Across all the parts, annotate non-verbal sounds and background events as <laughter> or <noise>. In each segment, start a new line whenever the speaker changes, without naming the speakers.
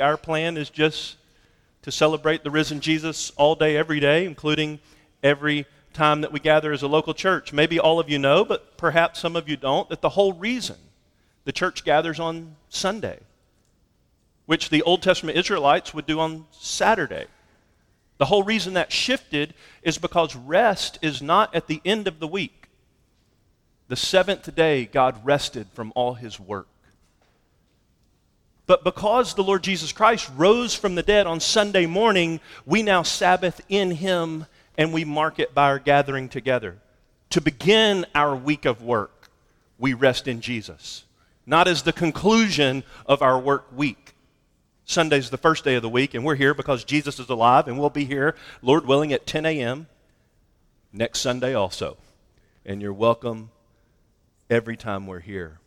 Our plan is just to celebrate the risen Jesus all day, every day, including every time that we gather as a local church. Maybe all of you know, but perhaps some of you don't, that the whole reason the church gathers on Sunday, which the Old Testament Israelites would do on Saturday. The whole reason that shifted is because rest is not at the end of the week. The seventh day, God rested from all his work. But because the Lord Jesus Christ rose from the dead on Sunday morning, we now Sabbath in Him and we mark it by our gathering together. To begin our week of work, we rest in Jesus, not as the conclusion of our work week. Sunday's the first day of the week, and we're here because Jesus is alive, and we'll be here, Lord willing, at 10 a.m. next Sunday also. And you're welcome every time we're here.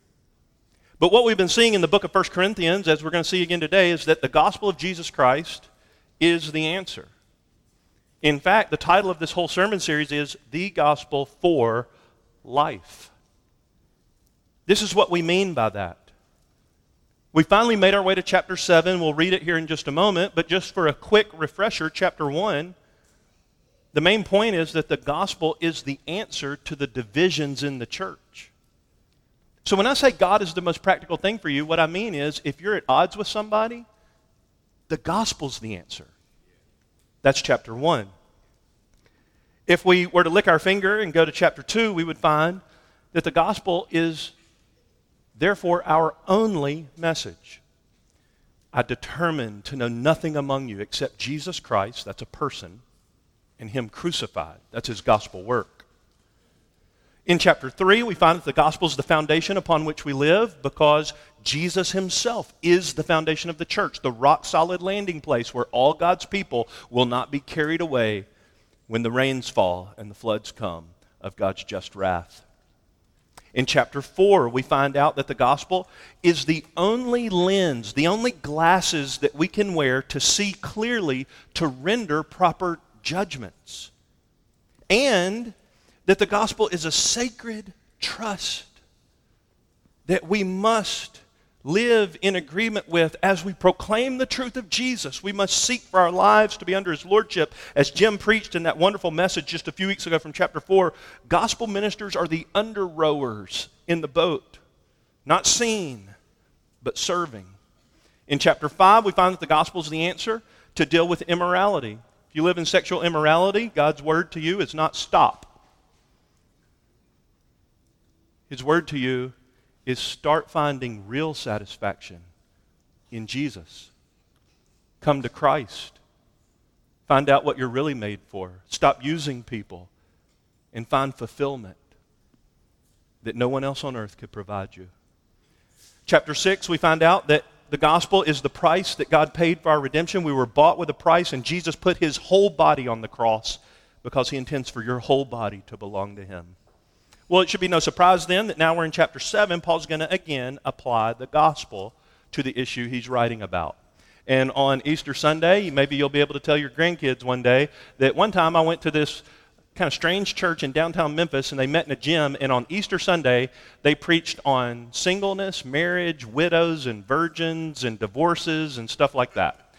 But what we've been seeing in the book of 1 Corinthians, as we're going to see again today, is that the gospel of Jesus Christ is the answer. In fact, the title of this whole sermon series is The Gospel for Life. This is what we mean by that. We finally made our way to chapter 7. We'll read it here in just a moment, but just for a quick refresher, chapter 1, the main point is that the gospel is the answer to the divisions in the church. So when I say God is the most practical thing for you, what I mean is if you're at odds with somebody, the gospel's the answer. That's chapter 1. If we were to lick our finger and go to chapter 2, we would find that the gospel is therefore our only message. I determined to know nothing among you except Jesus Christ, that's a person, and Him crucified. That's His gospel work. In chapter 3, we find that the gospel is the foundation upon which we live because Jesus himself is the foundation of the church, the rock solid landing place where all God's people will not be carried away when the rains fall and the floods come of God's just wrath. In chapter 4, we find out that the gospel is the only lens, the only glasses that we can wear to see clearly, to render proper judgments. And that the gospel is a sacred trust that we must live in agreement with as we proclaim the truth of Jesus. We must seek for our lives to be under his lordship. As Jim preached in that wonderful message just a few weeks ago from chapter 4, gospel ministers are the under rowers in the boat, not seen, but serving. In chapter 5, we find that the gospel is the answer to deal with immorality. If you live in sexual immorality, God's word to you is not stop. His word to you is start finding real satisfaction in Jesus. Come to Christ. Find out what you're really made for. Stop using people and find fulfillment that no one else on earth could provide you. Chapter 6, we find out that the gospel is the price that God paid for our redemption. We were bought with a price, and Jesus put his whole body on the cross because he intends for your whole body to belong to him. Well, it should be no surprise then that now we're in chapter 7. Paul's going to again apply the gospel to the issue he's writing about. And on Easter Sunday, maybe you'll be able to tell your grandkids one day that one time I went to this kind of strange church in downtown Memphis and they met in a gym. And on Easter Sunday, they preached on singleness, marriage, widows, and virgins, and divorces, and stuff like that.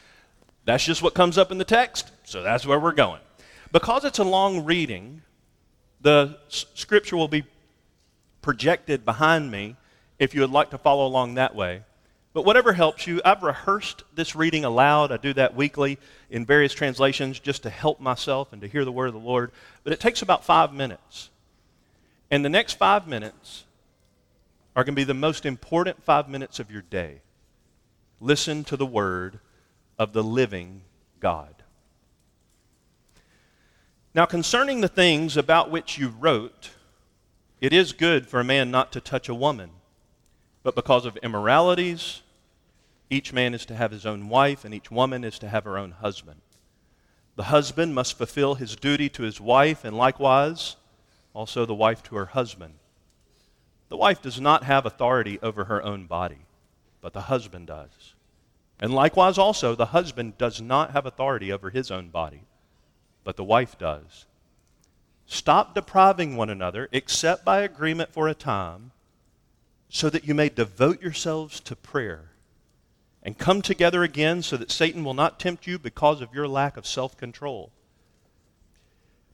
That's just what comes up in the text, so that's where we're going. Because it's a long reading, the scripture will be projected behind me if you would like to follow along that way. But whatever helps you, I've rehearsed this reading aloud. I do that weekly in various translations just to help myself and to hear the word of the Lord. But it takes about five minutes. And the next five minutes are going to be the most important five minutes of your day. Listen to the word of the living God. Now, concerning the things about which you wrote, it is good for a man not to touch a woman, but because of immoralities, each man is to have his own wife, and each woman is to have her own husband. The husband must fulfill his duty to his wife, and likewise, also the wife to her husband. The wife does not have authority over her own body, but the husband does. And likewise, also, the husband does not have authority over his own body but the wife does. Stop depriving one another, except by agreement for a time, so that you may devote yourselves to prayer and come together again so that Satan will not tempt you because of your lack of self control.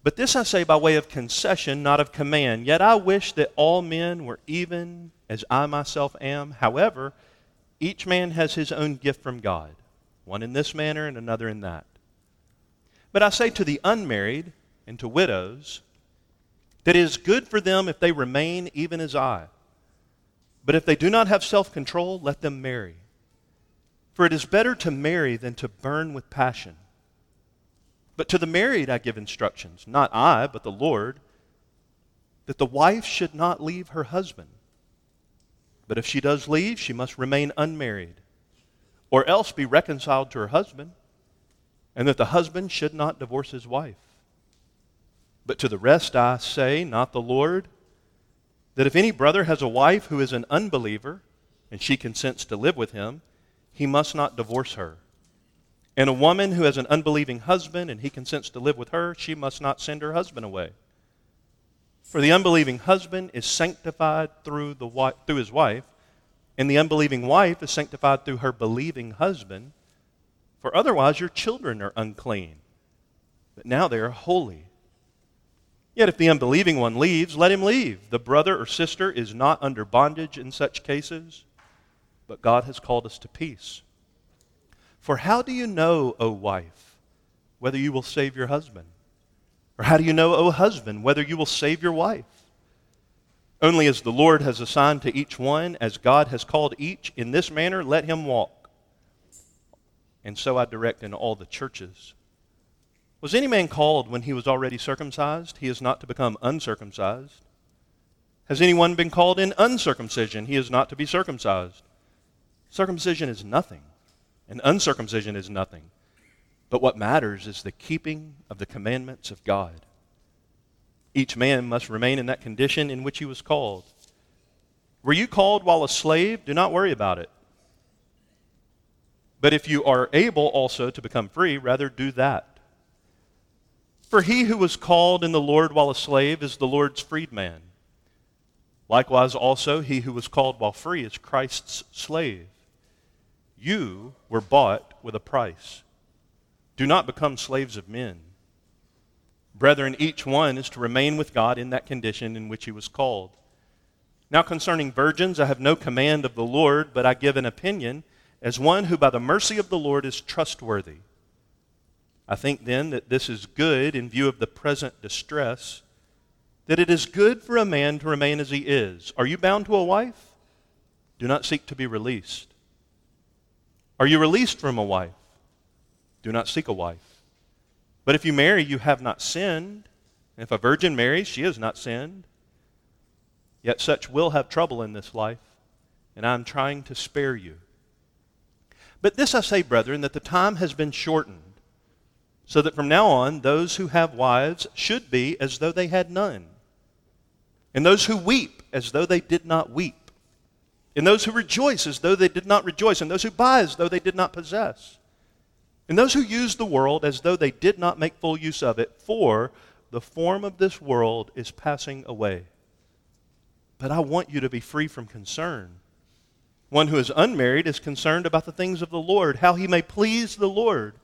But this I say by way of concession, not of command. Yet I wish that all men were even as I myself am. However, each man has his own gift from God, one in this manner and another in that. But I say to the unmarried and to widows that it is good for them if they remain even as I. But if they do not have self control, let them marry. For it is better to marry than to burn with passion. But to the married I give instructions, not I, but the Lord, that the wife should not leave her husband. But if she does leave, she must remain unmarried, or else be reconciled to her husband, and that the husband should not divorce his wife. But to the rest I say, not the Lord, that if any brother has a wife who is an unbeliever, and she consents to live with him, he must not divorce her. And a woman who has an unbelieving husband, and he consents to live with her, she must not send her husband away. For the unbelieving husband is sanctified through, the, through his wife, and the unbelieving wife is sanctified through her believing husband. For otherwise your children are unclean, but now they are holy. Yet if the unbelieving one leaves, let him leave. The brother or sister is not under bondage in such cases, but God has called us to peace. For how do you know, O wife, whether you will save your husband? Or how do you know, O husband, whether you will save your wife? Only as the Lord has assigned to each one, as God has called each, in this manner let him walk. And so I direct in all the churches. Was any man called when he was already circumcised? He is not to become uncircumcised. Has anyone been called in uncircumcision? He is not to be circumcised. Circumcision is nothing, and uncircumcision is nothing. But what matters is the keeping of the commandments of God. Each man must remain in that condition in which he was called. Were you called while a slave? Do not worry about it. But if you are able also to become free, rather do that. For he who was called in the Lord while a slave is the Lord's freedman. Likewise, also, he who was called while free is Christ's slave. You were bought with a price. Do not become slaves of men. Brethren, each one is to remain with God in that condition in which he was called. Now, concerning virgins, I have no command of the Lord, but I give an opinion as one who by the mercy of the Lord is trustworthy. I think then that this is good in view of the present distress, that it is good for a man to remain as he is. Are you bound to a wife? Do not seek to be released. Are you released from a wife? Do not seek a wife. But if you marry, you have not sinned. And if a virgin marries, she has not sinned. Yet such will have trouble in this life, and I am trying to spare you. But this I say, brethren, that the time has been shortened, so that from now on those who have wives should be as though they had none, and those who weep as though they did not weep, and those who rejoice as though they did not rejoice, and those who buy as though they did not possess and those who use the world as though they did not make full use of it, for the form of this world is passing away. But I want you to be free from concern. One who is unmarried is concerned about the things of the Lord, how he may please the Lord.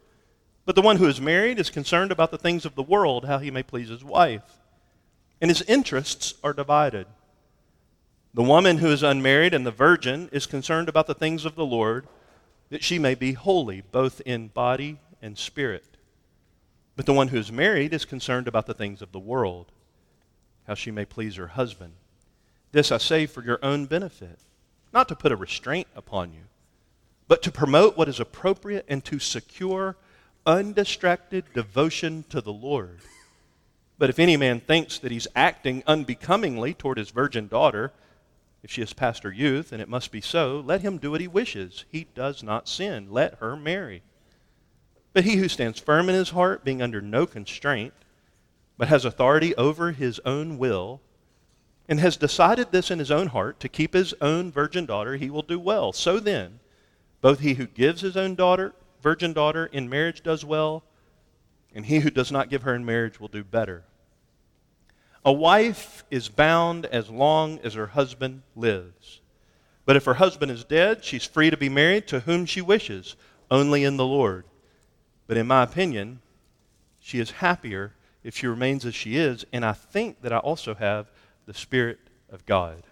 But the one who is married is concerned about the things of the world, how he may please his wife. And his interests are divided. The woman who is unmarried and the virgin is concerned about the things of the Lord that she may be holy, both in body and spirit. But the one who is married is concerned about the things of the world, how she may please her husband. This I say for your own benefit, not to put a restraint upon you, but to promote what is appropriate and to secure undistracted devotion to the Lord. But if any man thinks that he's acting unbecomingly toward his virgin daughter, if she has passed her youth, and it must be so, let him do what he wishes. He does not sin. Let her marry. But he who stands firm in his heart, being under no constraint, but has authority over his own will, and has decided this in his own heart to keep his own virgin daughter, he will do well. So then, both he who gives his own daughter, virgin daughter, in marriage does well, and he who does not give her in marriage will do better. A wife is bound as long as her husband lives. But if her husband is dead, she's free to be married to whom she wishes, only in the Lord. But in my opinion, she is happier if she remains as she is, and I think that I also have the Spirit of God.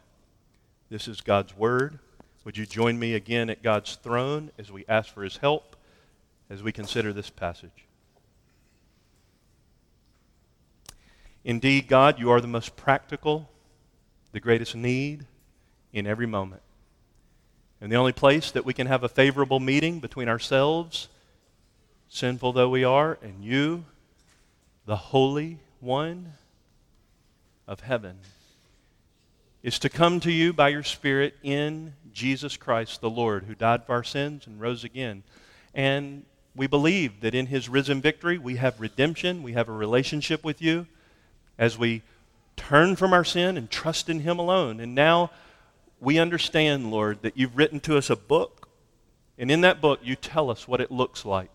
This is God's Word. Would you join me again at God's throne as we ask for His help as we consider this passage? Indeed, God, you are the most practical, the greatest need in every moment. And the only place that we can have a favorable meeting between ourselves, sinful though we are, and you, the Holy One of heaven, is to come to you by your Spirit in Jesus Christ the Lord, who died for our sins and rose again. And we believe that in his risen victory, we have redemption, we have a relationship with you as we turn from our sin and trust in him alone. And now, we understand, Lord, that you've written to us a book, and in that book, you tell us what it looks like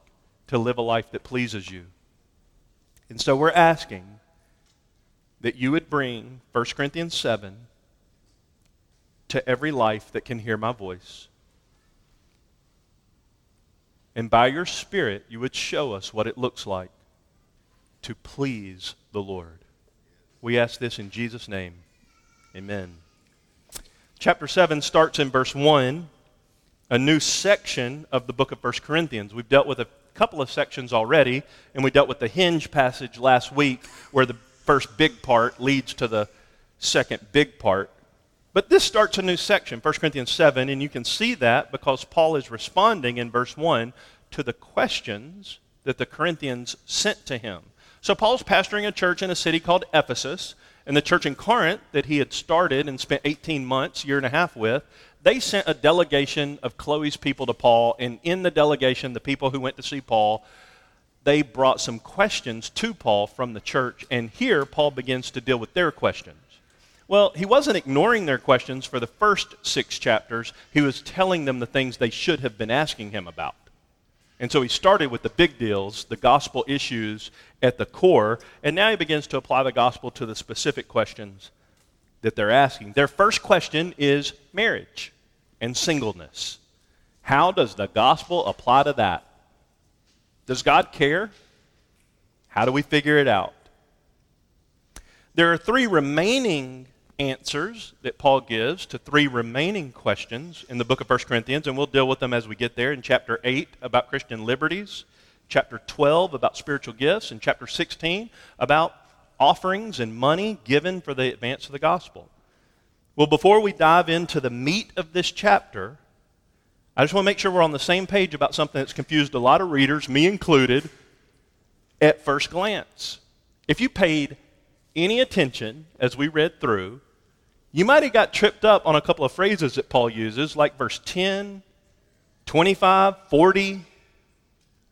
to live a life that pleases you. And so we're asking that you would bring 1 Corinthians 7 to every life that can hear my voice. And by your Spirit, you would show us what it looks like to please the Lord. We ask this in Jesus' name. Amen. Chapter 7 starts in verse 1, a new section of the book of 1 Corinthians. We've dealt with a couple of sections already, and we dealt with the hinge passage last week where the first big part leads to the second big part. But this starts a new section, 1 Corinthians 7, and you can see that because Paul is responding in verse 1 to the questions that the Corinthians sent to him. So Paul's pastoring a church in a city called Ephesus, and the church in Corinth that he had started and spent 18 months, year and a half with, they sent a delegation of Chloe's people to Paul, and in the delegation, the people who went to see Paul, they brought some questions to Paul from the church, and here Paul begins to deal with their questions. Well, he wasn't ignoring their questions for the first six chapters. He was telling them the things they should have been asking him about. And so he started with the big deals, the gospel issues at the core, and now he begins to apply the gospel to the specific questions that they're asking. Their first question is marriage and singleness. How does the gospel apply to that? Does God care? How do we figure it out? There are three remaining answers that Paul gives to three remaining questions in the book of 1 Corinthians, and we'll deal with them as we get there in chapter 8 about Christian liberties, chapter 12 about spiritual gifts, and chapter 16 about offerings and money given for the advance of the gospel. Well, before we dive into the meat of this chapter, I just want to make sure we're on the same page about something that's confused a lot of readers, me included, at first glance. If you paid any attention as we read through, you might have got tripped up on a couple of phrases that Paul uses, like verse 10, 25, 40,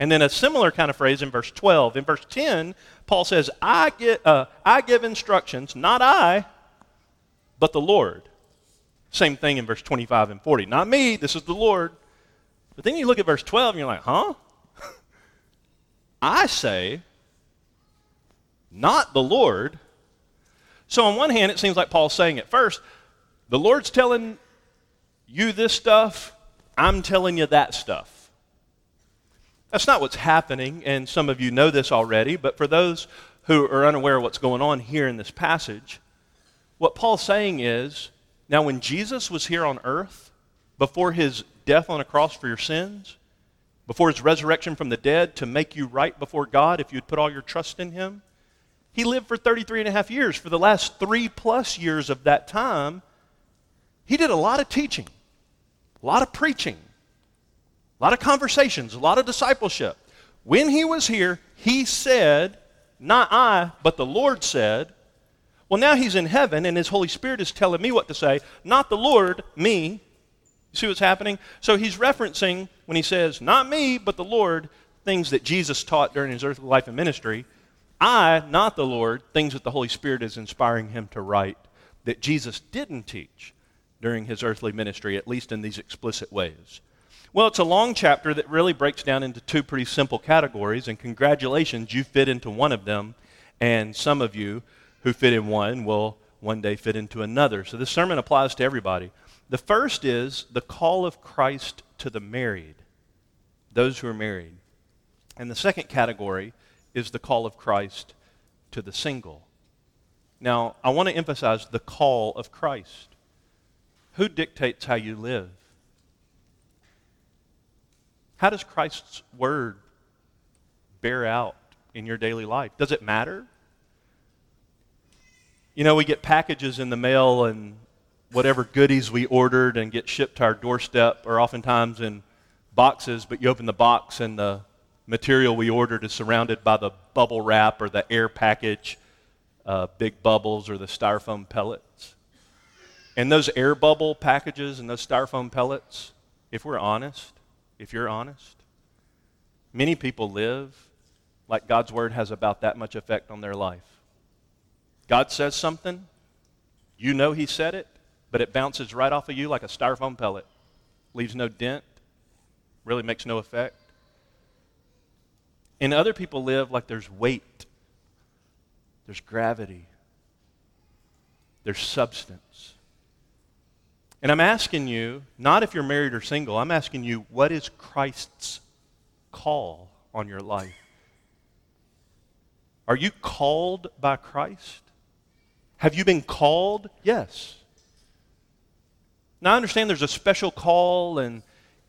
and then a similar kind of phrase in verse 12. In verse 10, Paul says, I, get, uh, I give instructions, not I, but the Lord. Same thing in verse 25 and 40. Not me, this is the Lord. But then you look at verse 12 and you're like, huh? <laughs> I say, not the Lord, so, on one hand, it seems like Paul's saying at first, the Lord's telling you this stuff, I'm telling you that stuff. That's not what's happening, and some of you know this already, but for those who are unaware of what's going on here in this passage, what Paul's saying is now, when Jesus was here on earth, before his death on a cross for your sins, before his resurrection from the dead to make you right before God if you'd put all your trust in him, he lived for 33 and a half years. For the last three plus years of that time, he did a lot of teaching, a lot of preaching, a lot of conversations, a lot of discipleship. When he was here, he said, Not I, but the Lord said, Well, now he's in heaven, and his Holy Spirit is telling me what to say, not the Lord, me. You see what's happening? So he's referencing, when he says, Not me, but the Lord, things that Jesus taught during his earthly life and ministry. I, not the Lord, things that the Holy Spirit is inspiring him to write that Jesus didn't teach during his earthly ministry, at least in these explicit ways. Well, it's a long chapter that really breaks down into two pretty simple categories, and congratulations, you fit into one of them, and some of you who fit in one will one day fit into another. So this sermon applies to everybody. The first is the call of Christ to the married, those who are married. And the second category is the call of Christ to the single. Now, I want to emphasize the call of Christ. Who dictates how you live? How does Christ's word bear out in your daily life? Does it matter? You know, we get packages in the mail and whatever goodies we ordered and get shipped to our doorstep are oftentimes in boxes, but you open the box and the material we ordered is surrounded by the bubble wrap or the air package, uh, big bubbles or the styrofoam pellets. And those air bubble packages and those styrofoam pellets, if we're honest, if you're honest, many people live like God's word has about that much effect on their life. God says something, you know He said it, but it bounces right off of you like a styrofoam pellet, leaves no dent, really makes no effect. And other people live like there's weight, there's gravity, there's substance. And I'm asking you, not if you're married or single, I'm asking you, what is Christ's call on your life? Are you called by Christ? Have you been called? Yes. Now, I understand there's a special call and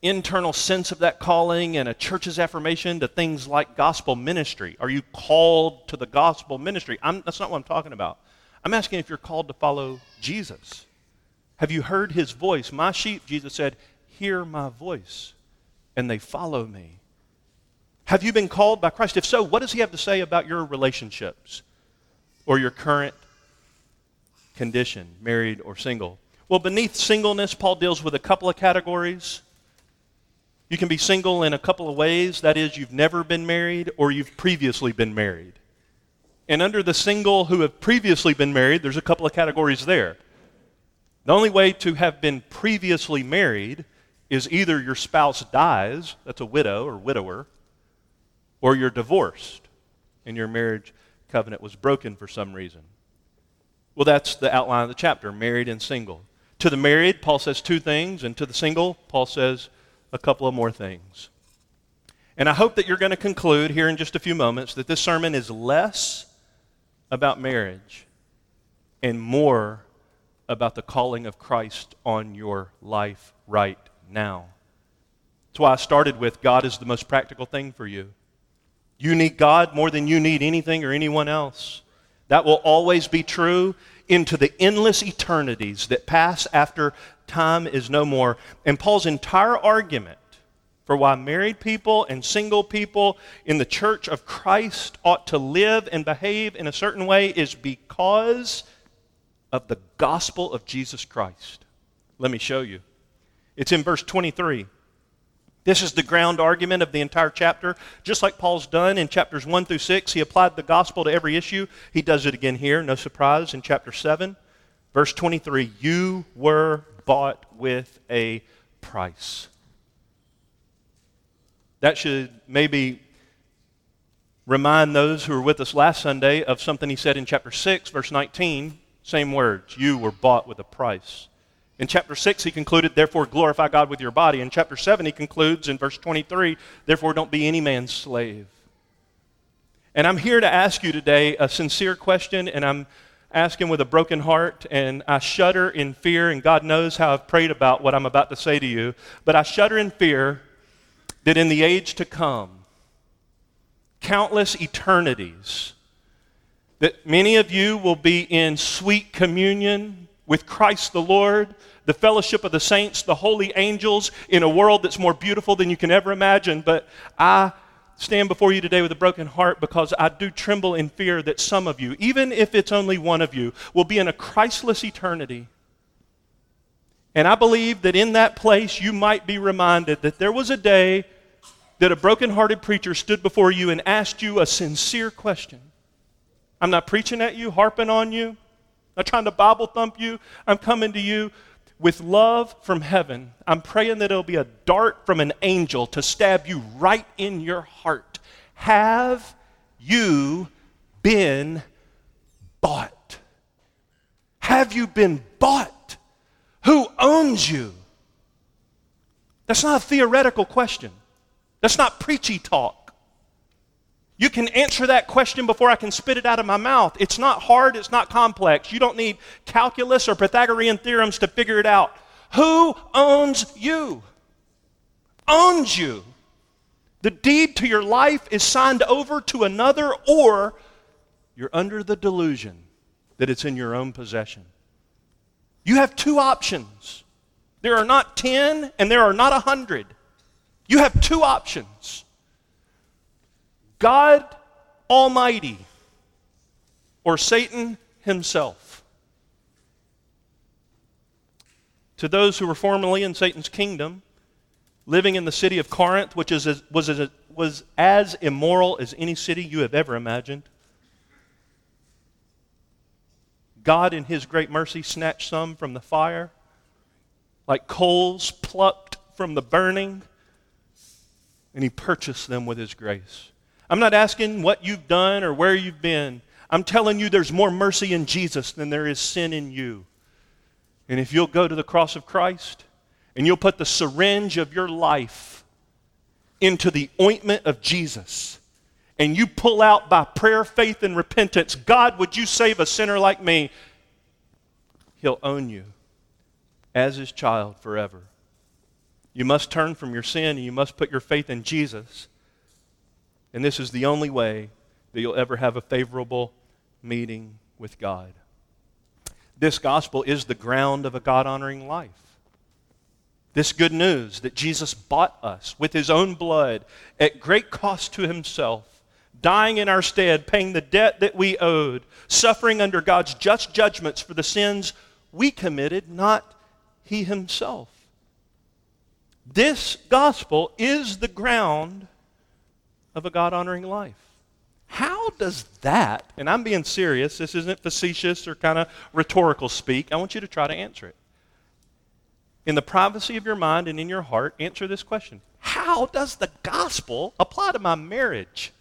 internal sense of that calling and a church's affirmation to things like gospel ministry. Are you called to the gospel ministry? I'm, that's not what I'm talking about. I'm asking if you're called to follow Jesus. Have you heard his voice? My sheep, Jesus said, hear my voice, and they follow me. Have you been called by Christ? If so, what does he have to say about your relationships or your current condition, married or single? Well, beneath singleness, Paul deals with a couple of categories. You can be single in a couple of ways. That is, you've never been married or you've previously been married. And under the single who have previously been married, there's a couple of categories there. The only way to have been previously married is either your spouse dies, that's a widow or widower, or you're divorced and your marriage covenant was broken for some reason. Well, that's the outline of the chapter married and single. To the married, Paul says two things, and to the single, Paul says a couple of more things. And I hope that you're going to conclude here in just a few moments that this sermon is less about marriage and more about the calling of Christ on your life right now. That's why I started with God is the most practical thing for you. You need God more than you need anything or anyone else. That will always be true into the endless eternities that pass after time is no more. And Paul's entire argument for why married people and single people in the church of Christ ought to live and behave in a certain way is because of the gospel of Jesus Christ. Let me show you. It's in verse 23. This is the ground argument of the entire chapter. Just like Paul's done in chapters 1 through 6, he applied the gospel to every issue. He does it again here, no surprise, in chapter 7. Verse 23 You were bought with a price. That should maybe remind those who were with us last Sunday of something he said in chapter 6, verse 19. Same words. You were bought with a price. In chapter 6, he concluded, Therefore glorify God with your body. In chapter 7, he concludes in verse 23, Therefore don't be any man's slave. And I'm here to ask you today a sincere question, and I'm asking with a broken heart, and I shudder in fear, and God knows how I've prayed about what I'm about to say to you, but I shudder in fear that in the age to come, countless eternities, that many of you will be in sweet communion with Christ the Lord, the fellowship of the saints, the holy angels, in a world that's more beautiful than you can ever imagine. But I stand before you today with a broken heart because I do tremble in fear that some of you, even if it's only one of you, will be in a Christless eternity. And I believe that in that place you might be reminded that there was a day that a broken-hearted preacher stood before you and asked you a sincere question. I'm not preaching at you, harping on you not trying to Bible thump you. I'm coming to you with love from heaven. I'm praying that it'll be a dart from an angel to stab you right in your heart. Have you been bought? Have you been bought Who owns you? That's not a theoretical question. That's not preachy talk. You can answer that question before I can spit it out of my mouth. It's not hard, it's not complex. You don't need calculus or Pythagorean theorems to figure it out. Who owns you? Owns you. The deed to your life is signed over to another, or you're under the delusion that it's in your own possession. You have two options. There are not 10 and there are not 100. You have two options God Almighty or Satan himself. To those who were formerly in Satan's kingdom, living in the city of Corinth, which is, was, was as immoral as any city you have ever imagined, God, in His great mercy, snatched some from the fire, like coals plucked from the burning, and He purchased them with His grace. I'm not asking what you've done or where you've been. I'm telling you there's more mercy in Jesus than there is sin in you. And if you'll go to the cross of Christ and you'll put the syringe of your life into the ointment of Jesus, and you pull out by prayer, faith, and repentance, God, would you save a sinner like me? He'll own you as his child forever. You must turn from your sin and you must put your faith in Jesus. And this is the only way that you'll ever have a favorable meeting with God. This gospel is the ground of a God honoring life. This good news that Jesus bought us with his own blood at great cost to himself dying in our stead, paying the debt that we owed, suffering under God's just judgments for the sins we committed, not he himself. This gospel is the ground of a God honoring life. How does that, and I'm being serious, this isn't facetious or kind of rhetorical speak, I want you to try to answer it. In the privacy of your mind and in your heart, answer this question How does the gospel apply to my marriage?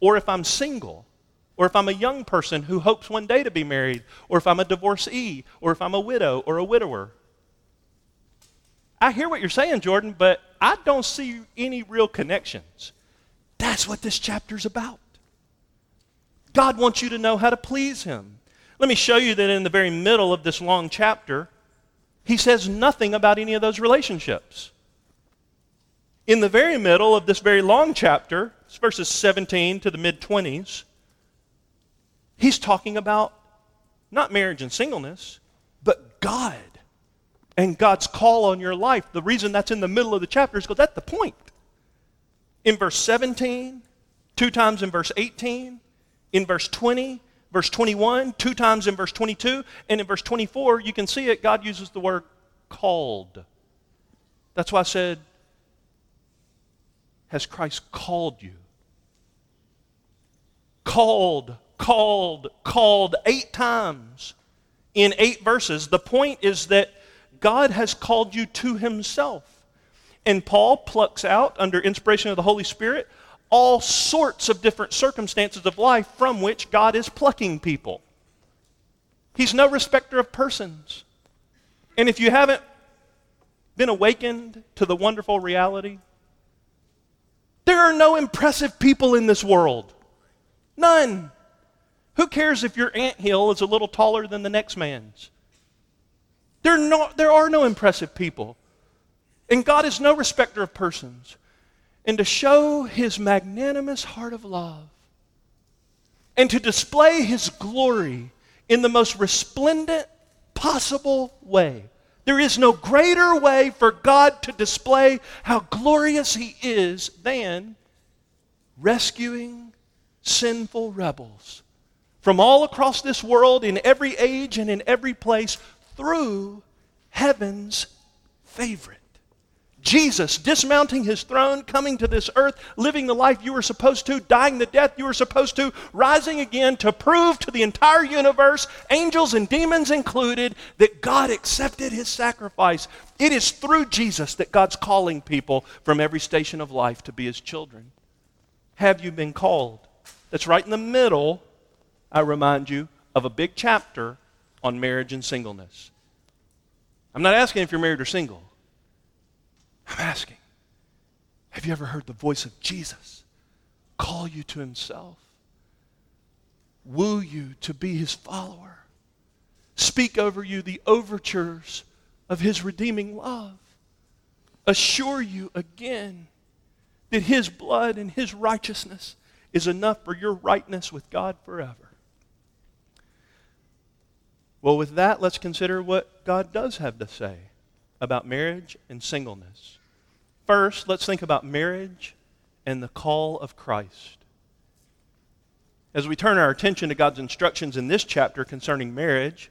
or if I'm single, or if I'm a young person who hopes one day to be married, or if I'm a divorcee, or if I'm a widow or a widower. I hear what you're saying, Jordan, but I don't see any real connections. That's what this chapter's about. God wants you to know how to please Him. Let me show you that in the very middle of this long chapter, He says nothing about any of those relationships. In the very middle of this very long chapter, it's verses 17 to the mid 20s, he's talking about not marriage and singleness, but God and God's call on your life. The reason that's in the middle of the chapter is because that's the point. In verse 17, two times in verse 18, in verse 20, verse 21, two times in verse 22, and in verse 24, you can see it, God uses the word called. That's why I said has Christ called you? Called, called, called eight times in eight verses. The point is that God has called you to Himself. And Paul plucks out, under inspiration of the Holy Spirit, all sorts of different circumstances of life from which God is plucking people. He's no respecter of persons. And if you haven't been awakened to the wonderful reality there are no impressive people in this world. None. Who cares if your ant hill is a little taller than the next man's? There, no, there are no impressive people. And God is no respecter of persons. And to show his magnanimous heart of love and to display his glory in the most resplendent possible way there is no greater way for God to display how glorious He is than rescuing sinful rebels from all across this world, in every age and in every place, through heaven's favorite. Jesus dismounting his throne, coming to this earth, living the life you were supposed to, dying the death you were supposed to, rising again to prove to the entire universe, angels and demons included, that God accepted his sacrifice. It is through Jesus that God's calling people from every station of life to be his children. Have you been called? That's right in the middle, I remind you, of a big chapter on marriage and singleness. I'm not asking if you're married or single. I'm asking, have you ever heard the voice of Jesus call you to himself? Woo you to be his follower? Speak over you the overtures of his redeeming love? Assure you again that his blood and his righteousness is enough for your rightness with God forever? Well, with that, let's consider what God does have to say about marriage and singleness. First, let's think about marriage and the call of Christ. As we turn our attention to God's instructions in this chapter concerning marriage,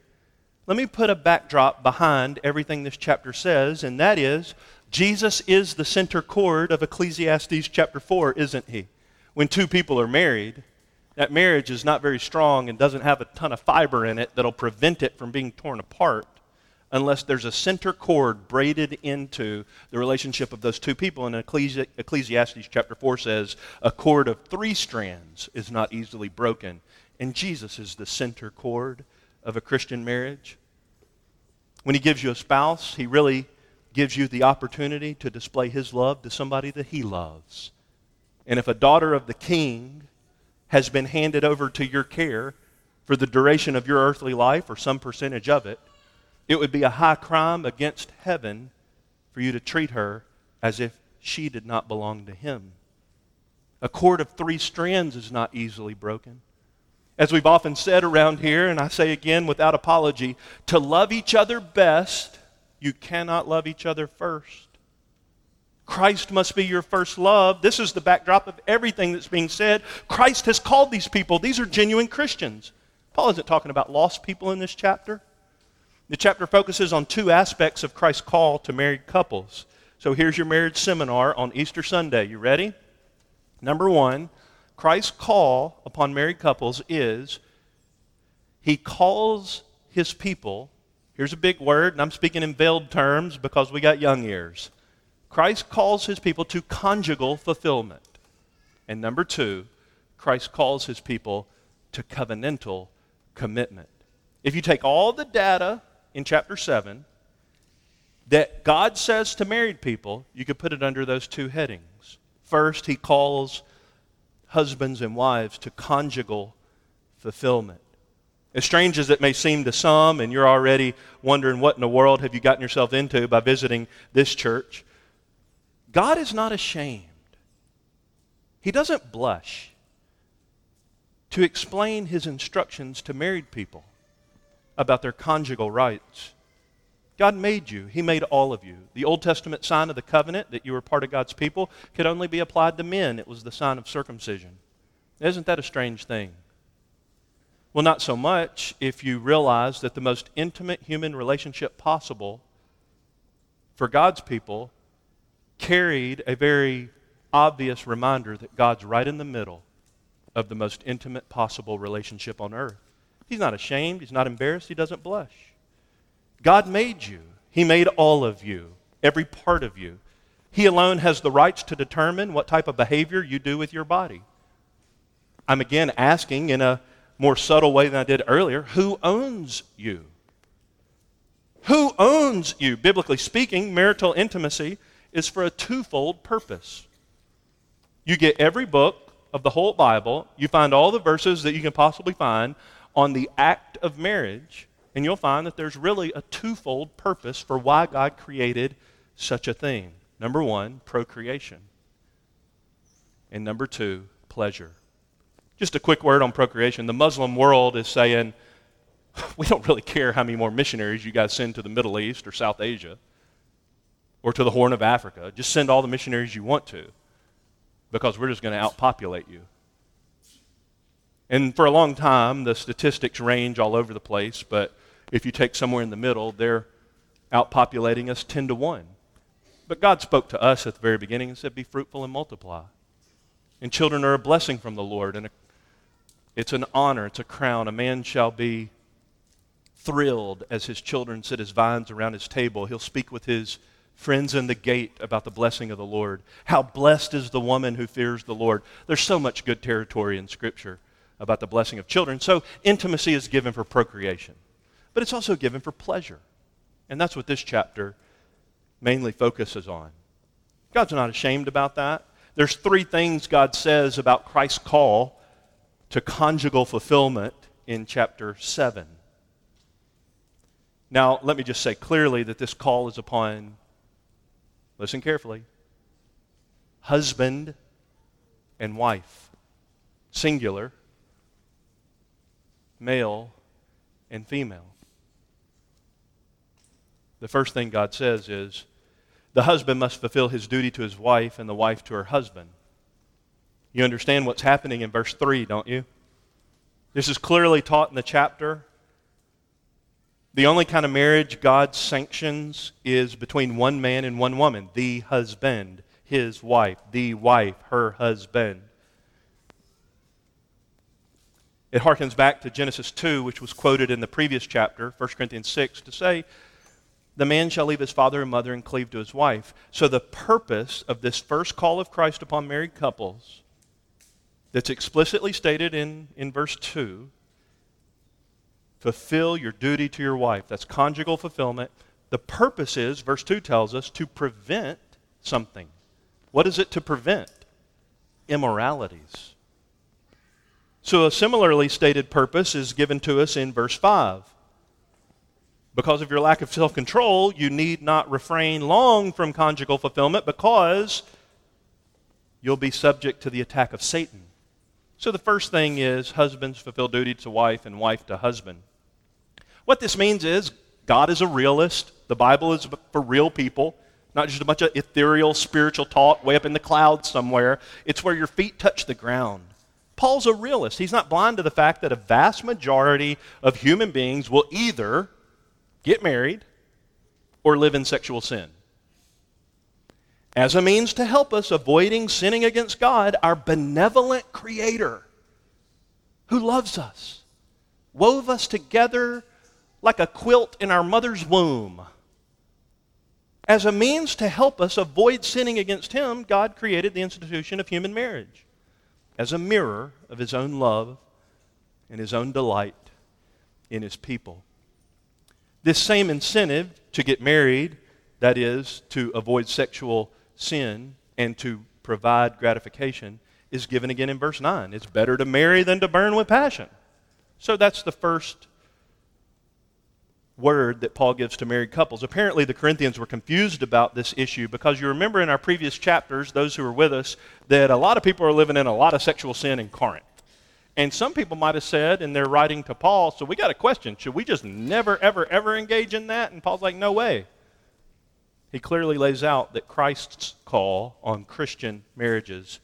let me put a backdrop behind everything this chapter says, and that is Jesus is the center cord of Ecclesiastes chapter 4, isn't he? When two people are married, that marriage is not very strong and doesn't have a ton of fiber in it that'll prevent it from being torn apart unless there's a center cord braided into the relationship of those two people. And Ecclesi- Ecclesiastes chapter 4 says, a cord of three strands is not easily broken. And Jesus is the center cord of a Christian marriage. When he gives you a spouse, he really gives you the opportunity to display his love to somebody that he loves. And if a daughter of the king has been handed over to your care for the duration of your earthly life or some percentage of it, it would be a high crime against heaven for you to treat her as if she did not belong to him. A cord of three strands is not easily broken. As we've often said around here, and I say again without apology, to love each other best, you cannot love each other first. Christ must be your first love. This is the backdrop of everything that's being said. Christ has called these people. These are genuine Christians. Paul isn't talking about lost people in this chapter. The chapter focuses on two aspects of Christ's call to married couples. So here's your marriage seminar on Easter Sunday. You ready? Number one, Christ's call upon married couples is he calls his people. Here's a big word, and I'm speaking in veiled terms because we got young ears. Christ calls his people to conjugal fulfillment. And number two, Christ calls his people to covenantal commitment. If you take all the data in chapter 7 that God says to married people, you could put it under those two headings. First, he calls husbands and wives to conjugal fulfillment. As strange as it may seem to some, and you're already wondering what in the world have you gotten yourself into by visiting this church, God is not ashamed. He doesn't blush to explain his instructions to married people about their conjugal rights. God made you. He made all of you. The Old Testament sign of the covenant that you were part of God's people could only be applied to men. It was the sign of circumcision. Isn't that a strange thing? Well, not so much if you realize that the most intimate human relationship possible for God's people carried a very obvious reminder that God's right in the middle of the most intimate possible relationship on earth. He's not ashamed, he's not embarrassed, he doesn't blush. God made you, He made all of you, every part of you. He alone has the rights to determine what type of behavior you do with your body. I'm again asking in a more subtle way than I did earlier who owns you? Who owns you? Biblically speaking, marital intimacy is for a twofold purpose. You get every book of the whole Bible, you find all the verses that you can possibly find on the act of marriage, and you'll find that there's really a twofold purpose for why God created such a thing. Number one, procreation. And number two, pleasure. Just a quick word on procreation. The Muslim world is saying, <laughs> we don't really care how many more missionaries you guys send to the Middle East or South Asia or to the Horn of Africa. Just send all the missionaries you want to because we're just going to outpopulate you. And for a long time, the statistics range all over the place, but if you take somewhere in the middle, they're outpopulating us 10 to 1. But God spoke to us at the very beginning and said, Be fruitful and multiply. And children are a blessing from the Lord, and it's an honor, it's a crown. A man shall be thrilled as his children sit as vines around his table. He'll speak with his friends in the gate about the blessing of the Lord. How blessed is the woman who fears the Lord. There's so much good territory in Scripture about the blessing of children. So intimacy is given for procreation, but it's also given for pleasure. And that's what this chapter mainly focuses on. God's not ashamed about that. There's three things God says about Christ's call to conjugal fulfillment in chapter 7. Now, let me just say clearly that this call is upon, listen carefully, husband and wife, singular, male and female. The first thing God says is the husband must fulfill his duty to his wife and the wife to her husband. You understand what's happening in verse 3, don't you? This is clearly taught in the chapter. The only kind of marriage God sanctions is between one man and one woman, the husband, his wife, the wife, her husband. It harkens back to Genesis 2, which was quoted in the previous chapter, 1 Corinthians 6, to say, The man shall leave his father and mother and cleave to his wife. So, the purpose of this first call of Christ upon married couples, that's explicitly stated in, in verse 2, fulfill your duty to your wife. That's conjugal fulfillment. The purpose is, verse 2 tells us, to prevent something. What is it to prevent? Immoralities. So, a similarly stated purpose is given to us in verse 5. Because of your lack of self control, you need not refrain long from conjugal fulfillment because you'll be subject to the attack of Satan. So, the first thing is husbands fulfill duty to wife and wife to husband. What this means is God is a realist, the Bible is for real people not just a bunch of ethereal spiritual talk way up in the clouds somewhere. It's where your feet touch the ground. Paul's a realist. He's not blind to the fact that a vast majority of human beings will either get married or live in sexual sin. As a means to help us avoiding sinning against God, our benevolent Creator, who loves us, wove us together like a quilt in our mother's womb. As a means to help us avoid sinning against Him, God created the institution of human marriage as a mirror of his own love and his own delight in his people. This same incentive to get married, that is, to avoid sexual sin and to provide gratification, is given again in verse 9. It's better to marry than to burn with passion. So that's the first word that Paul gives to married couples. Apparently, the Corinthians were confused about this issue because you remember in our previous chapters, those who were with us, that a lot of people are living in a lot of sexual sin in Corinth. And some people might have said in their writing to Paul, so we got a question. Should we just never, ever, ever engage in that? And Paul's like, no way. He clearly lays out that Christ's call on Christian marriages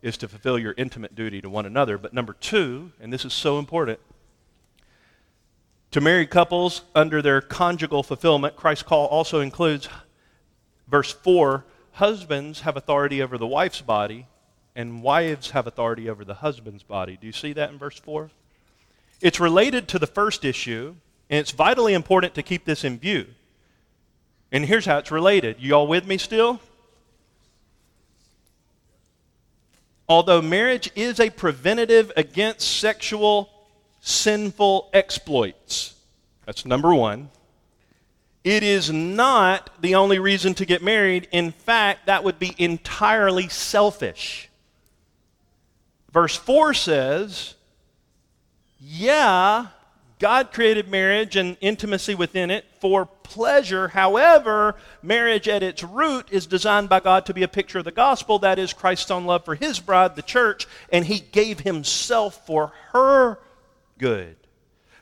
is to fulfill your intimate duty to one another. But number two, and this is so important, to married couples under their conjugal fulfillment, Christ's call also includes, verse 4, husbands have authority over the wife's body, and wives have authority over the husband's body. Do you see that in verse 4? It's related to the first issue, and it's vitally important to keep this in view. And here's how it's related. You all with me still? Although marriage is a preventative against sexual sinful exploits. That's number one. It is not the only reason to get married. In fact, that would be entirely selfish. Verse 4 says, Yeah, God created marriage and intimacy within it for pleasure. However, marriage at its root is designed by God to be a picture of the gospel. That is Christ's own love for his bride, the church, and he gave himself for her good.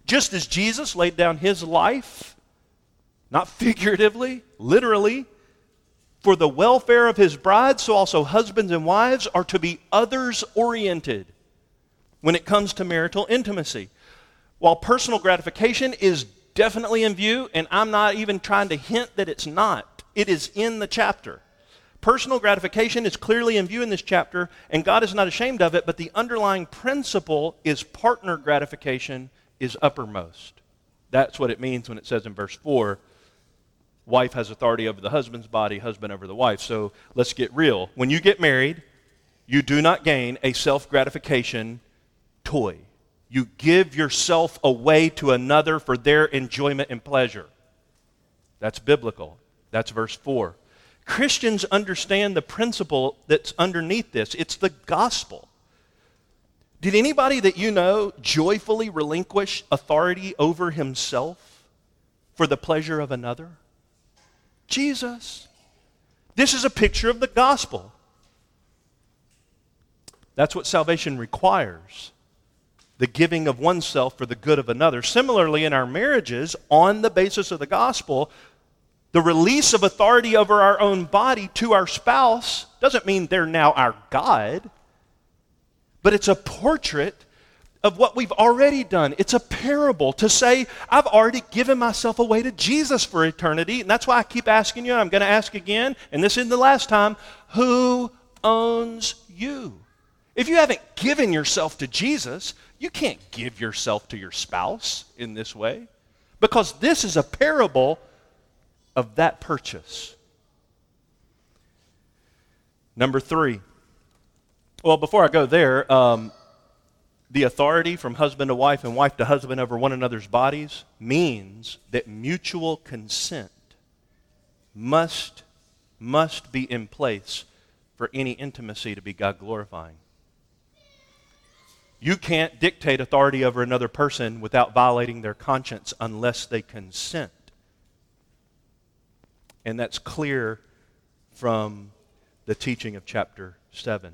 Just as Jesus laid down his life, not figuratively, literally, for the welfare of his bride, so also husbands and wives are to be others oriented when it comes to marital intimacy. While personal gratification is definitely in view, and I'm not even trying to hint that it's not, it is in the chapter. Personal gratification is clearly in view in this chapter, and God is not ashamed of it, but the underlying principle is partner gratification is uppermost. That's what it means when it says in verse 4 wife has authority over the husband's body, husband over the wife. So let's get real. When you get married, you do not gain a self gratification toy. You give yourself away to another for their enjoyment and pleasure. That's biblical. That's verse 4. Christians understand the principle that's underneath this it's the gospel. Did anybody that you know joyfully relinquish authority over himself for the pleasure of another? Jesus. This is a picture of the gospel. That's what salvation requires the giving of oneself for the good of another. Similarly, in our marriages, on the basis of the gospel, the release of authority over our own body to our spouse doesn't mean they're now our God, but it's a portrait of what we've already done. It's a parable to say, I've already given myself away to Jesus for eternity. And that's why I keep asking you, I'm going to ask again, and this isn't the last time who owns you? If you haven't given yourself to Jesus, you can't give yourself to your spouse in this way because this is a parable of that purchase. Number three. Well, before I go there, um, the authority from husband to wife and wife to husband over one another's bodies means that mutual consent must must be in place for any intimacy to be God glorifying. You can't dictate authority over another person without violating their conscience unless they consent. And that's clear from the teaching of chapter 7.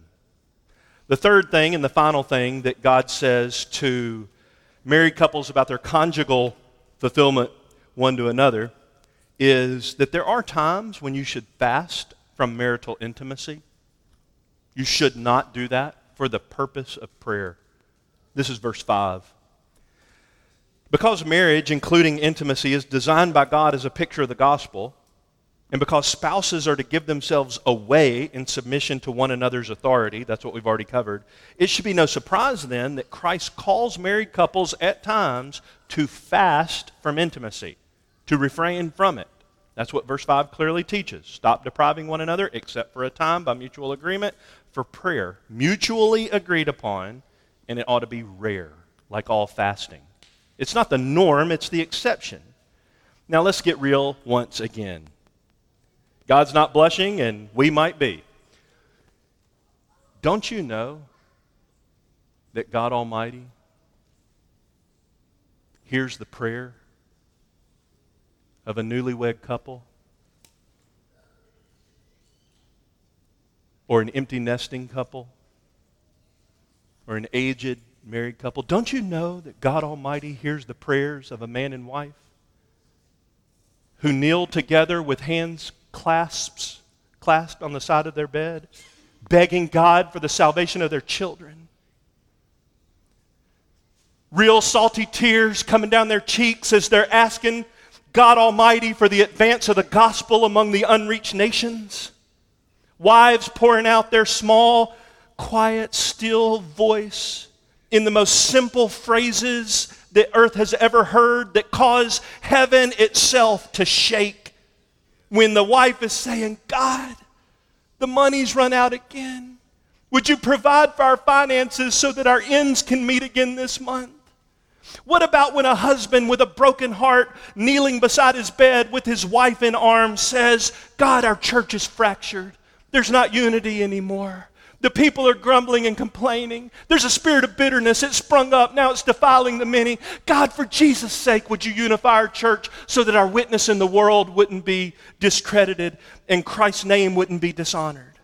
The third thing and the final thing that God says to married couples about their conjugal fulfillment one to another is that there are times when you should fast from marital intimacy. You should not do that for the purpose of prayer. This is verse 5. Because marriage, including intimacy, is designed by God as a picture of the gospel, and because spouses are to give themselves away in submission to one another's authority, that's what we've already covered, it should be no surprise then that Christ calls married couples at times to fast from intimacy, to refrain from it. That's what verse 5 clearly teaches. Stop depriving one another, except for a time by mutual agreement, for prayer, mutually agreed upon, and it ought to be rare, like all fasting. It's not the norm, it's the exception. Now let's get real once again. God's not blushing, and we might be. Don't you know that God Almighty hears the prayer of a newlywed couple? Or an empty nesting couple? Or an aged married couple? Don't you know that God Almighty hears the prayers of a man and wife who kneel together with hands clasps, clasped on the side of their bed, begging God for the salvation of their children. Real salty tears coming down their cheeks as they're asking God Almighty for the advance of the gospel among the unreached nations. Wives pouring out their small, quiet, still voice in the most simple phrases that earth has ever heard that cause heaven itself to shake when the wife is saying, God, the money's run out again. Would you provide for our finances so that our ends can meet again this month? What about when a husband with a broken heart, kneeling beside his bed with his wife in arms, says, God, our church is fractured. There's not unity anymore. The people are grumbling and complaining. There's a spirit of bitterness. It's sprung up. Now it's defiling the many. God, for Jesus' sake, would you unify our church so that our witness in the world wouldn't be discredited and Christ's name wouldn't be dishonored?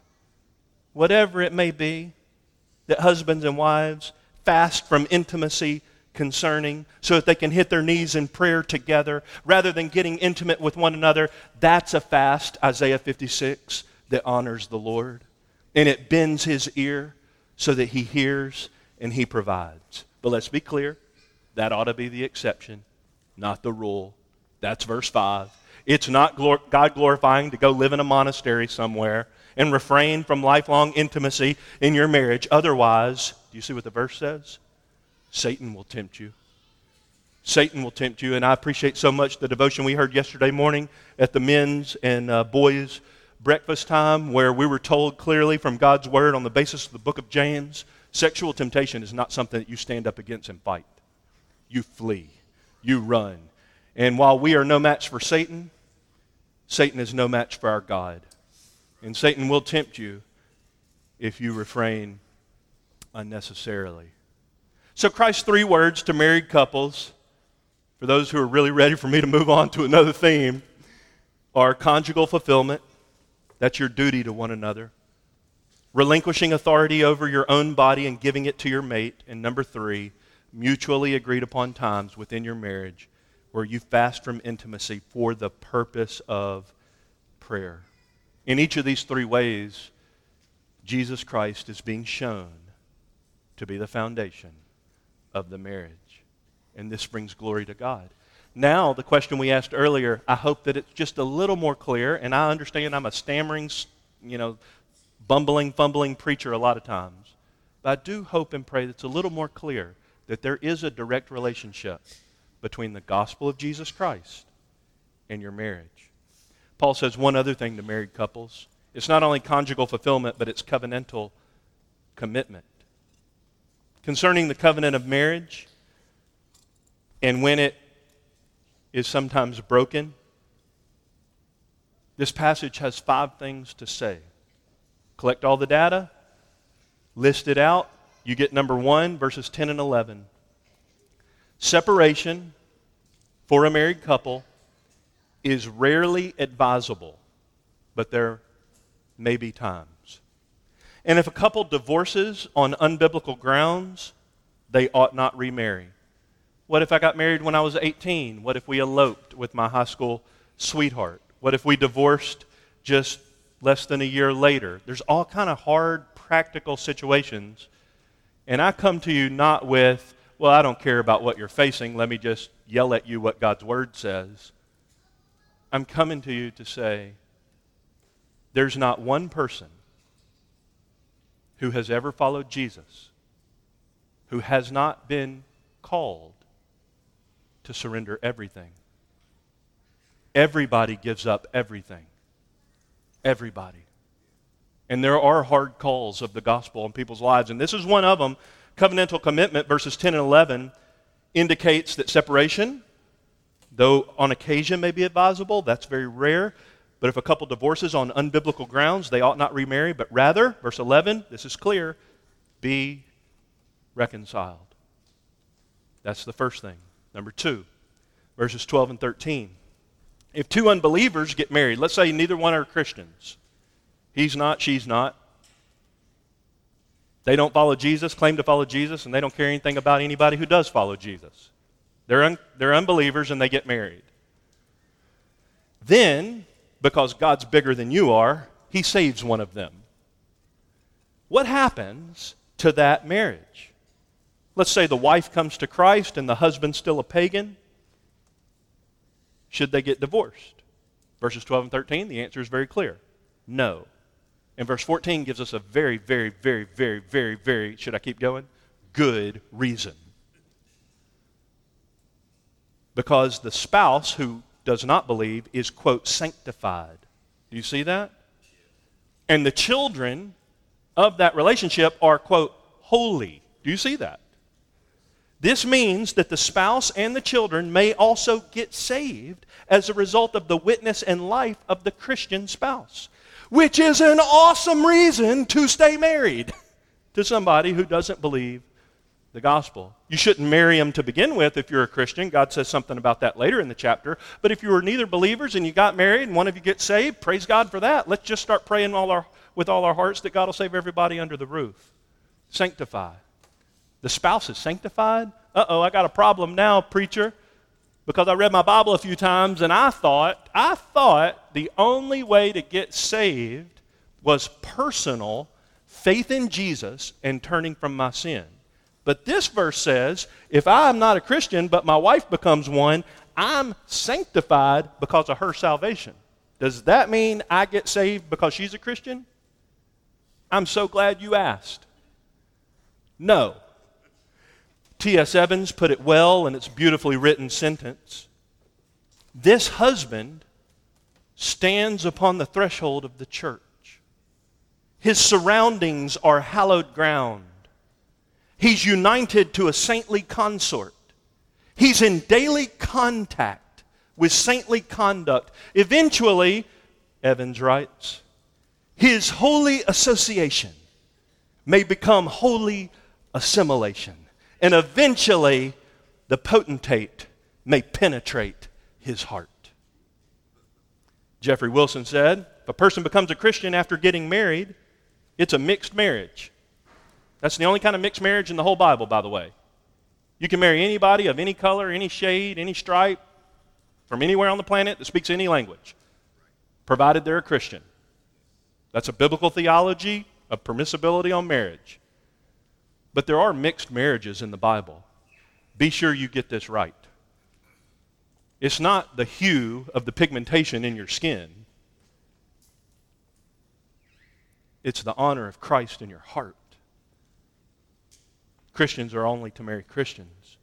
Whatever it may be that husbands and wives fast from intimacy concerning so that they can hit their knees in prayer together rather than getting intimate with one another, that's a fast, Isaiah 56, that honors the Lord and it bends his ear so that he hears and he provides. But let's be clear that ought to be the exception, not the rule. That's verse 5. It's not glor- God glorifying to go live in a monastery somewhere and refrain from lifelong intimacy in your marriage. Otherwise, do you see what the verse says? Satan will tempt you. Satan will tempt you. And I appreciate so much the devotion we heard yesterday morning at the men's and uh, boys' breakfast time where we were told clearly from God's word on the basis of the book of James sexual temptation is not something that you stand up against and fight. You flee, you run. And while we are no match for Satan, Satan is no match for our God. And Satan will tempt you if you refrain unnecessarily. So, Christ's three words to married couples, for those who are really ready for me to move on to another theme, are conjugal fulfillment. That's your duty to one another. Relinquishing authority over your own body and giving it to your mate. And number three, mutually agreed upon times within your marriage where you fast from intimacy for the purpose of prayer. In each of these three ways, Jesus Christ is being shown to be the foundation of the marriage. And this brings glory to God. Now, the question we asked earlier, I hope that it's just a little more clear, and I understand I'm a stammering, you know, bumbling, fumbling preacher a lot of times. But I do hope and pray that it's a little more clear that there is a direct relationship between the gospel of Jesus Christ and your marriage. Paul says one other thing to married couples it's not only conjugal fulfillment, but it's covenantal commitment. Concerning the covenant of marriage, and when it is sometimes broken. This passage has five things to say. Collect all the data, list it out. You get number one, verses 10 and 11. Separation for a married couple is rarely advisable, but there may be times. And if a couple divorces on unbiblical grounds, they ought not remarry. What if I got married when I was 18? What if we eloped with my high school sweetheart? What if we divorced just less than a year later? There's all kind of hard practical situations. And I come to you not with, well, I don't care about what you're facing. Let me just yell at you what God's word says. I'm coming to you to say there's not one person who has ever followed Jesus who has not been called to surrender everything. Everybody gives up everything. Everybody. And there are hard calls of the gospel in people's lives, and this is one of them. Covenantal commitment, verses 10 and 11, indicates that separation, though on occasion may be advisable, that's very rare. But if a couple divorces on unbiblical grounds, they ought not remarry, but rather, verse 11, this is clear, be reconciled. That's the first thing. Number two, verses 12 and 13. If two unbelievers get married, let's say neither one are Christians, he's not, she's not. They don't follow Jesus, claim to follow Jesus, and they don't care anything about anybody who does follow Jesus. They're, un- they're unbelievers and they get married. Then, because God's bigger than you are, he saves one of them. What happens to that marriage? Let's say the wife comes to Christ and the husband's still a pagan. Should they get divorced? Verses 12 and 13, the answer is very clear no. And verse 14 gives us a very, very, very, very, very, very, should I keep going? Good reason. Because the spouse who does not believe is, quote, sanctified. Do you see that? And the children of that relationship are, quote, holy. Do you see that? This means that the spouse and the children may also get saved as a result of the witness and life of the Christian spouse, which is an awesome reason to stay married to somebody who doesn't believe the gospel. You shouldn't marry them to begin with if you're a Christian. God says something about that later in the chapter. But if you were neither believers and you got married and one of you gets saved, praise God for that. Let's just start praying all our, with all our hearts that God will save everybody under the roof. Sanctify. The spouse is sanctified. Uh oh, I got a problem now, preacher. Because I read my Bible a few times and I thought, I thought the only way to get saved was personal faith in Jesus and turning from my sin. But this verse says, if I'm not a Christian, but my wife becomes one, I'm sanctified because of her salvation. Does that mean I get saved because she's a Christian? I'm so glad you asked. No. T.S. Evans put it well in its beautifully written sentence This husband stands upon the threshold of the church. His surroundings are hallowed ground. He's united to a saintly consort. He's in daily contact with saintly conduct. Eventually, Evans writes, his holy association may become holy assimilation. And eventually, the potentate may penetrate his heart. Geoffrey Wilson said, if a person becomes a Christian after getting married, it's a mixed marriage. That's the only kind of mixed marriage in the whole Bible, by the way. You can marry anybody of any color, any shade, any stripe, from anywhere on the planet that speaks any language, provided they're a Christian. That's a biblical theology of permissibility on marriage. But there are mixed marriages in the Bible. Be sure you get this right. It's not the hue of the pigmentation in your skin, it's the honor of Christ in your heart. Christians are only to marry Christians.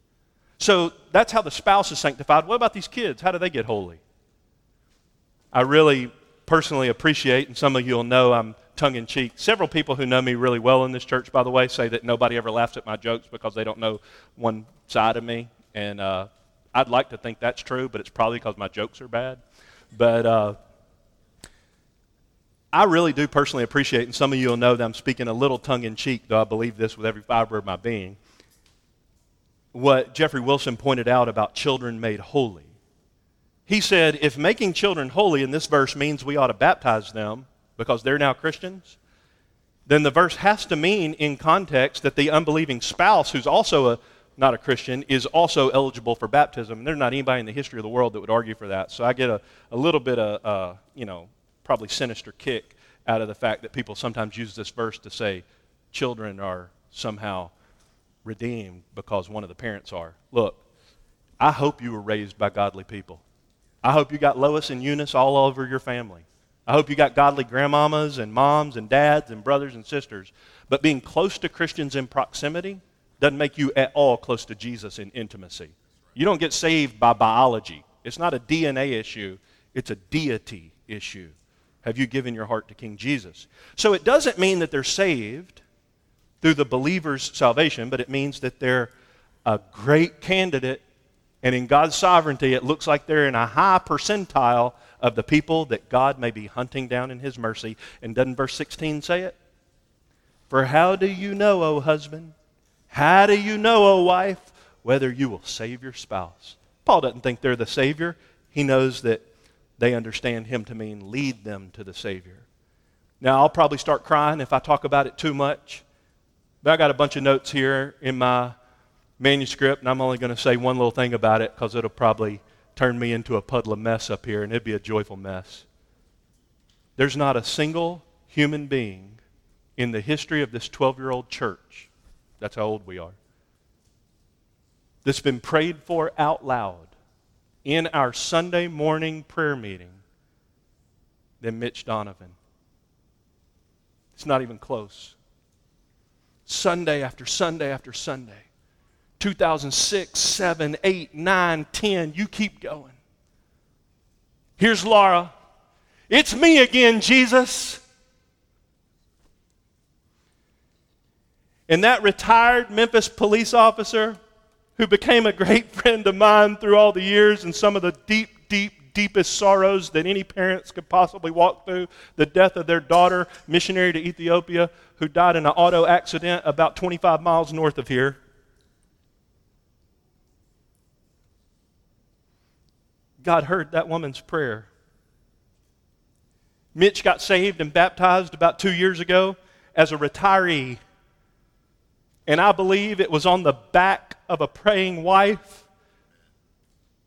So that's how the spouse is sanctified. What about these kids? How do they get holy? I really personally appreciate, and some of you will know I'm tongue in cheek. Several people who know me really well in this church, by the way, say that nobody ever laughs at my jokes because they don't know one side of me. And uh, I'd like to think that's true, but it's probably because my jokes are bad. But uh, I really do personally appreciate, and some of you will know that I'm speaking a little tongue in cheek, though I believe this with every fiber of my being, what Geoffrey Wilson pointed out about children made holy. He said, if making children holy in this verse means we ought to baptize them because they're now Christians, then the verse has to mean in context that the unbelieving spouse, who's also a, not a Christian, is also eligible for baptism. And there's not anybody in the history of the world that would argue for that. So I get a, a little bit of, uh, you know, probably sinister kick out of the fact that people sometimes use this verse to say children are somehow redeemed because one of the parents are. Look, I hope you were raised by godly people. I hope you got Lois and Eunice all over your family. I hope you got godly grandmamas and moms and dads and brothers and sisters. But being close to Christians in proximity doesn't make you at all close to Jesus in intimacy. You don't get saved by biology. It's not a DNA issue, it's a deity issue. Have you given your heart to King Jesus? So it doesn't mean that they're saved through the believer's salvation, but it means that they're a great candidate. And in God's sovereignty, it looks like they're in a high percentile of the people that God may be hunting down in His mercy. And doesn't verse 16 say it? For how do you know, O husband? How do you know, O wife, whether you will save your spouse? Paul doesn't think they're the Savior. He knows that they understand him to mean lead them to the Savior. Now, I'll probably start crying if I talk about it too much, but I got a bunch of notes here in my manuscript, and I'm only going to say one little thing about it because it'll probably turn me into a puddle of mess up here, and it'd be a joyful mess. There's not a single human being in the history of this 12 year old church, that's how old we are, that's been prayed for out loud in our Sunday morning prayer meeting than Mitch Donovan. It's not even close. Sunday after Sunday after Sunday. 2006, 7, 8, 9, 10, you keep going. Here's Laura. It's me again, Jesus. And that retired Memphis police officer who became a great <laughs> friend of mine through all the years and some of the deep, deep, deepest sorrows that any parents could possibly walk through the death of their daughter, missionary to Ethiopia, who died in an auto accident about 25 miles north of here. God heard that woman's prayer. Mitch got saved and baptized about two years ago as a retiree and I believe it was on the back of a praying wife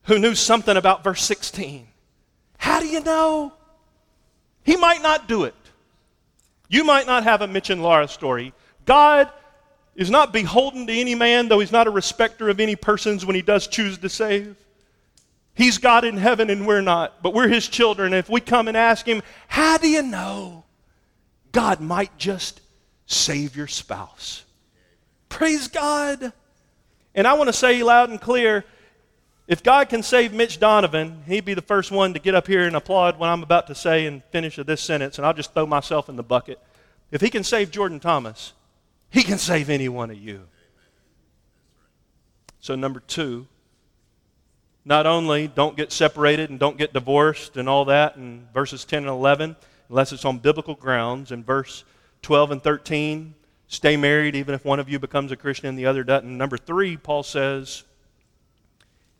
who knew something about verse 16. How do you know? He might not do it. You might not have a Mitch and Laura story. God is not beholden to any man, though he's not a respecter of any persons when he does choose to save. He's God in heaven and we're not, but we're his children. If we come and ask him, How do you know? God might just save your spouse. Praise God. And I want to say loud and clear if God can save Mitch Donovan, he'd be the first one to get up here and applaud what I'm about to say and finish this sentence, and I'll just throw myself in the bucket. If he can save Jordan Thomas, he can save any one of you. So, number two, Not only don't get separated and don't get divorced and all that in verses 10 and 11, unless it's on biblical grounds. In verse 12 and 13, stay married even if one of you becomes a Christian and the other doesn't. Number three, Paul says,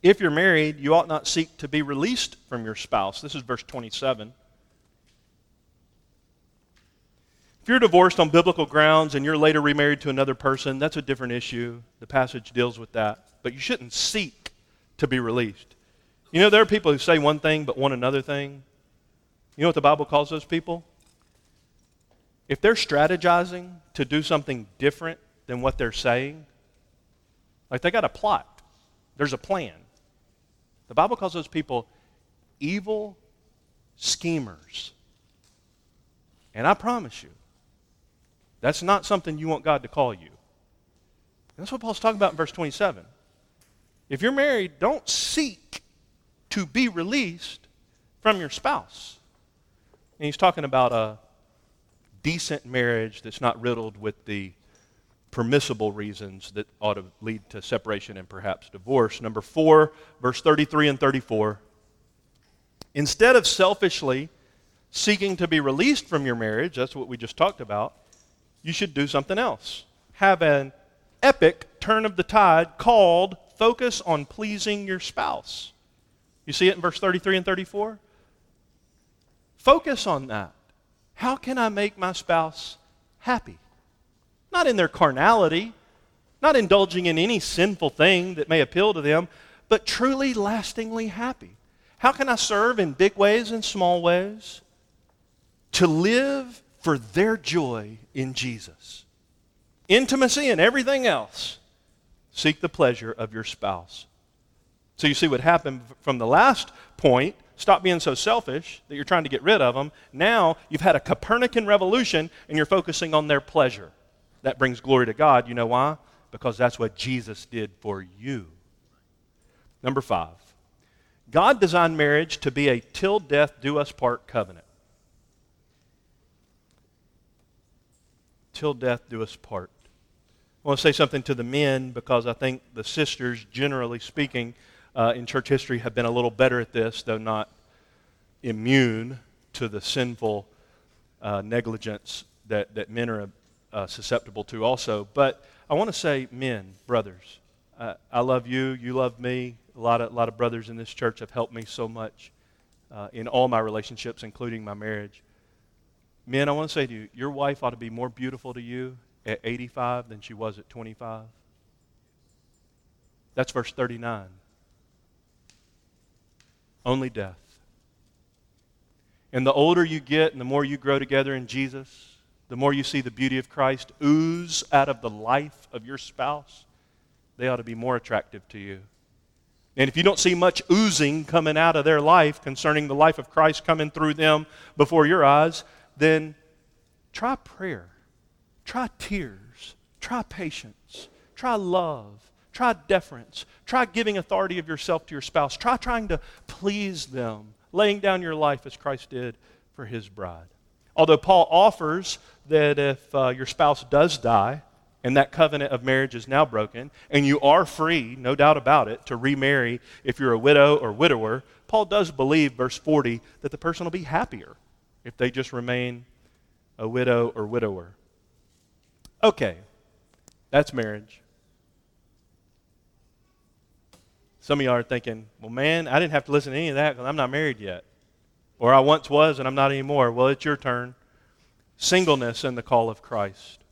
if you're married, you ought not seek to be released from your spouse. This is verse 27. If you're divorced on biblical grounds and you're later remarried to another person, that's a different issue. The passage deals with that. But you shouldn't seek to be released. You know, there are people who say one thing but want another thing. You know what the Bible calls those people? If they're strategizing to do something different than what they're saying, like they got a plot, there's a plan. The Bible calls those people evil schemers. And I promise you, that's not something you want God to call you. That's what Paul's talking about in verse 27. If you're married, don't seek to be released from your spouse. And he's talking about a decent marriage that's not riddled with the permissible reasons that ought to lead to separation and perhaps divorce. Number four, verse 33 and 34. Instead of selfishly seeking to be released from your marriage, that's what we just talked about, you should do something else. Have an epic turn of the tide called focus on pleasing your spouse. You see it in verse 33 and 34? Focus on that. How can I make my spouse happy? Not in their carnality, not indulging in any sinful thing that may appeal to them, but truly lastingly happy. How can I serve in big ways and small ways? To live for their joy in Jesus. Intimacy and everything else. Seek the pleasure of your spouse. So you see what happened from the last point. Stop being so selfish that you're trying to get rid of them. Now you've had a Copernican revolution and you're focusing on their pleasure. That brings glory to God. You know why? Because that's what Jesus did for you. Number five, God designed marriage to be a till death do us part covenant. till death do us part. I want to say something to the men because I think the sisters, generally speaking, uh, in church history have been a little better at this, though not immune to the sinful uh, negligence that, that men are uh, susceptible to also. But I want to say, men, brothers, uh, I love you, you love me. A lot of, a lot of brothers in this church have helped me so much uh, in all my relationships, including my marriage. Men, I want to say to you, your wife ought to be more beautiful to you at 85 than she was at 25. That's verse 39. Only death. And the older you get and the more you grow together in Jesus, the more you see the beauty of Christ ooze out of the life of your spouse, they ought to be more attractive to you. And if you don't see much oozing coming out of their life concerning the life of Christ coming through them before your eyes, then try prayer, try tears, try patience, try love, try deference, try giving authority of yourself to your spouse, try trying to please them, laying down your life as Christ did for his bride. Although Paul offers that if uh, your spouse does die, and that covenant of marriage is now broken, and you are free, no doubt about it, to remarry if you're a widow or widower, Paul does believe, verse 40, that the person will be happier if they just remain a widow or widower. Okay, that's marriage. Some of y'all are thinking, well, man, I didn't have to listen to any of that because I'm not married yet. Or I once was and I'm not anymore. Well, it's your turn. Singleness and the call of Christ.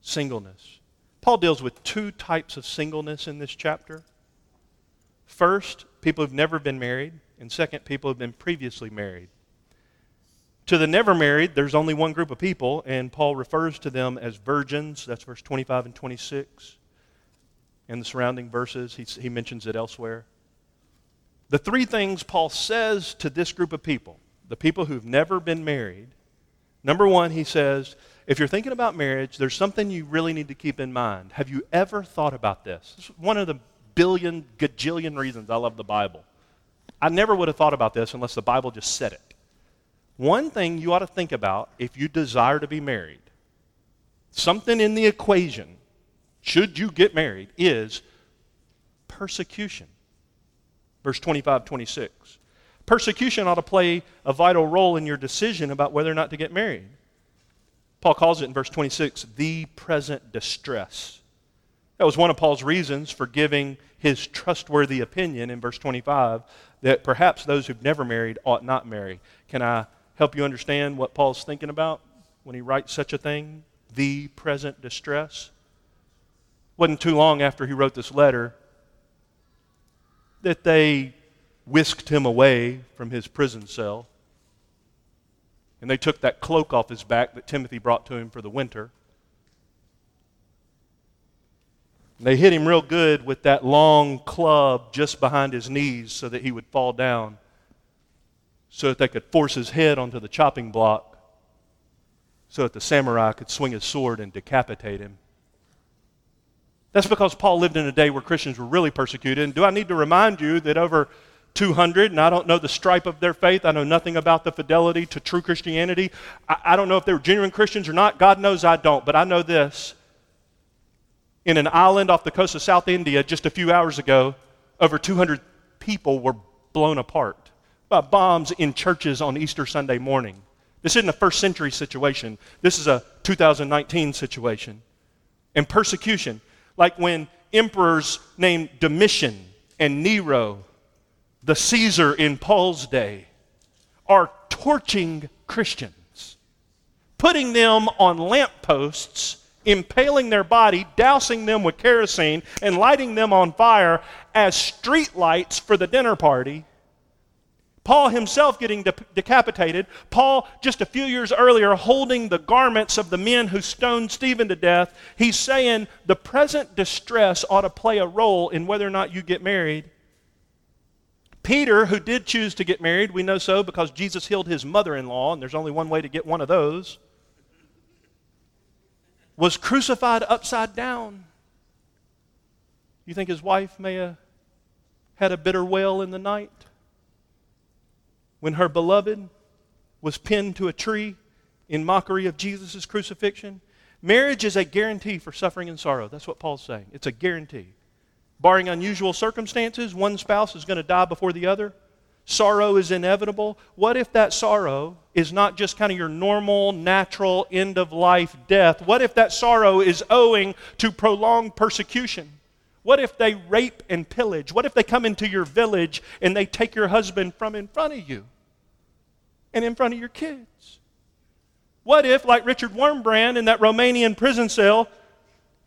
Singleness. Paul deals with two types of singleness in this chapter. First, people who've never been married, and second, people who've been previously married. To the never married, there's only one group of people, and Paul refers to them as virgins. That's verse 25 and 26. In the surrounding verses, he, he mentions it elsewhere. The three things Paul says to this group of people, the people who've never been married, number one, he says, if you're thinking about marriage, there's something you really need to keep in mind. Have you ever thought about this? Is one of the billion, gajillion reasons I love the Bible. I never would have thought about this unless the Bible just said it. One thing you ought to think about if you desire to be married, something in the equation, should you get married, is persecution. Verse 25, 26. Persecution ought to play a vital role in your decision about whether or not to get married. Paul calls it in verse 26 the present distress. That was one of Paul's reasons for giving his trustworthy opinion in verse 25 that perhaps those who've never married ought not marry. Can I help you understand what Paul's thinking about when he writes such a thing? The present distress. Wasn't too long after he wrote this letter that they whisked him away from his prison cell. And they took that cloak off his back that Timothy brought to him for the winter. And they hit him real good with that long club just behind his knees so that he would fall down, so that they could force his head onto the chopping block, so that the samurai could swing his sword and decapitate him. That's because Paul lived in a day where Christians were really persecuted. And do I need to remind you that over 200, and I don't know the stripe of their faith. I know nothing about the fidelity to true Christianity. I, I, don't know if they were genuine Christians or not. God knows I don't. But I know this. In an island off the coast of South India just a few hours ago, over 200 people were blown apart by bombs in churches on Easter Sunday morning. This isn't a first century situation, this is a 2019 situation. And persecution, like when emperors named Domitian and Nero the Caesar in Paul's day, are torching Christians, putting them on lampposts, impaling their body, dousing them with kerosene, and lighting them on fire as street lights for the dinner party. Paul himself getting de- decapitated. Paul, just a few years earlier, holding the garments of the men who stoned Stephen to death. He's saying the present distress ought to play a role in whether or not you get married Peter, who did choose to get married, we know so because Jesus healed his mother in law, and there's only one way to get one of those, was crucified upside down. You think his wife may have had a bitter wail in the night when her beloved was pinned to a tree in mockery of Jesus' crucifixion? Marriage is a guarantee for suffering and sorrow. That's what Paul's saying. It's a guarantee. Barring unusual circumstances, one spouse is going to die before the other. Sorrow is inevitable. What if that sorrow is not just kind of your normal, natural, end of life death? What if that sorrow is owing to prolonged persecution? What if they rape and pillage? What if they come into your village and they take your husband from in front of you and in front of your kids? What if, like Richard Wurmbrand in that Romanian prison cell,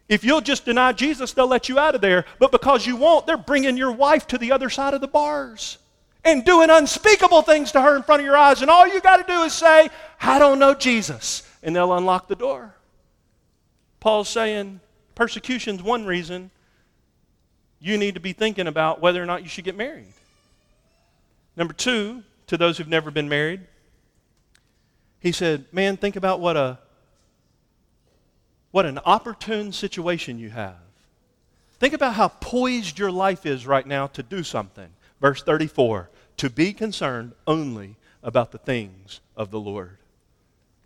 if you'll just deny Jesus, they'll let you out of there. But because you won't, they're bringing your wife to the other side of the bars and doing unspeakable things to her in front of your eyes. And all you got to do is say, I don't know Jesus. And they'll unlock the door. Paul's saying persecution's one reason you need to be thinking about whether or not you should get married. Number two, to those who've never been married, he said, Man, think about what a what an opportune situation you have. Think about how poised your life is right now to do something. Verse 34 to be concerned only about the things of the Lord.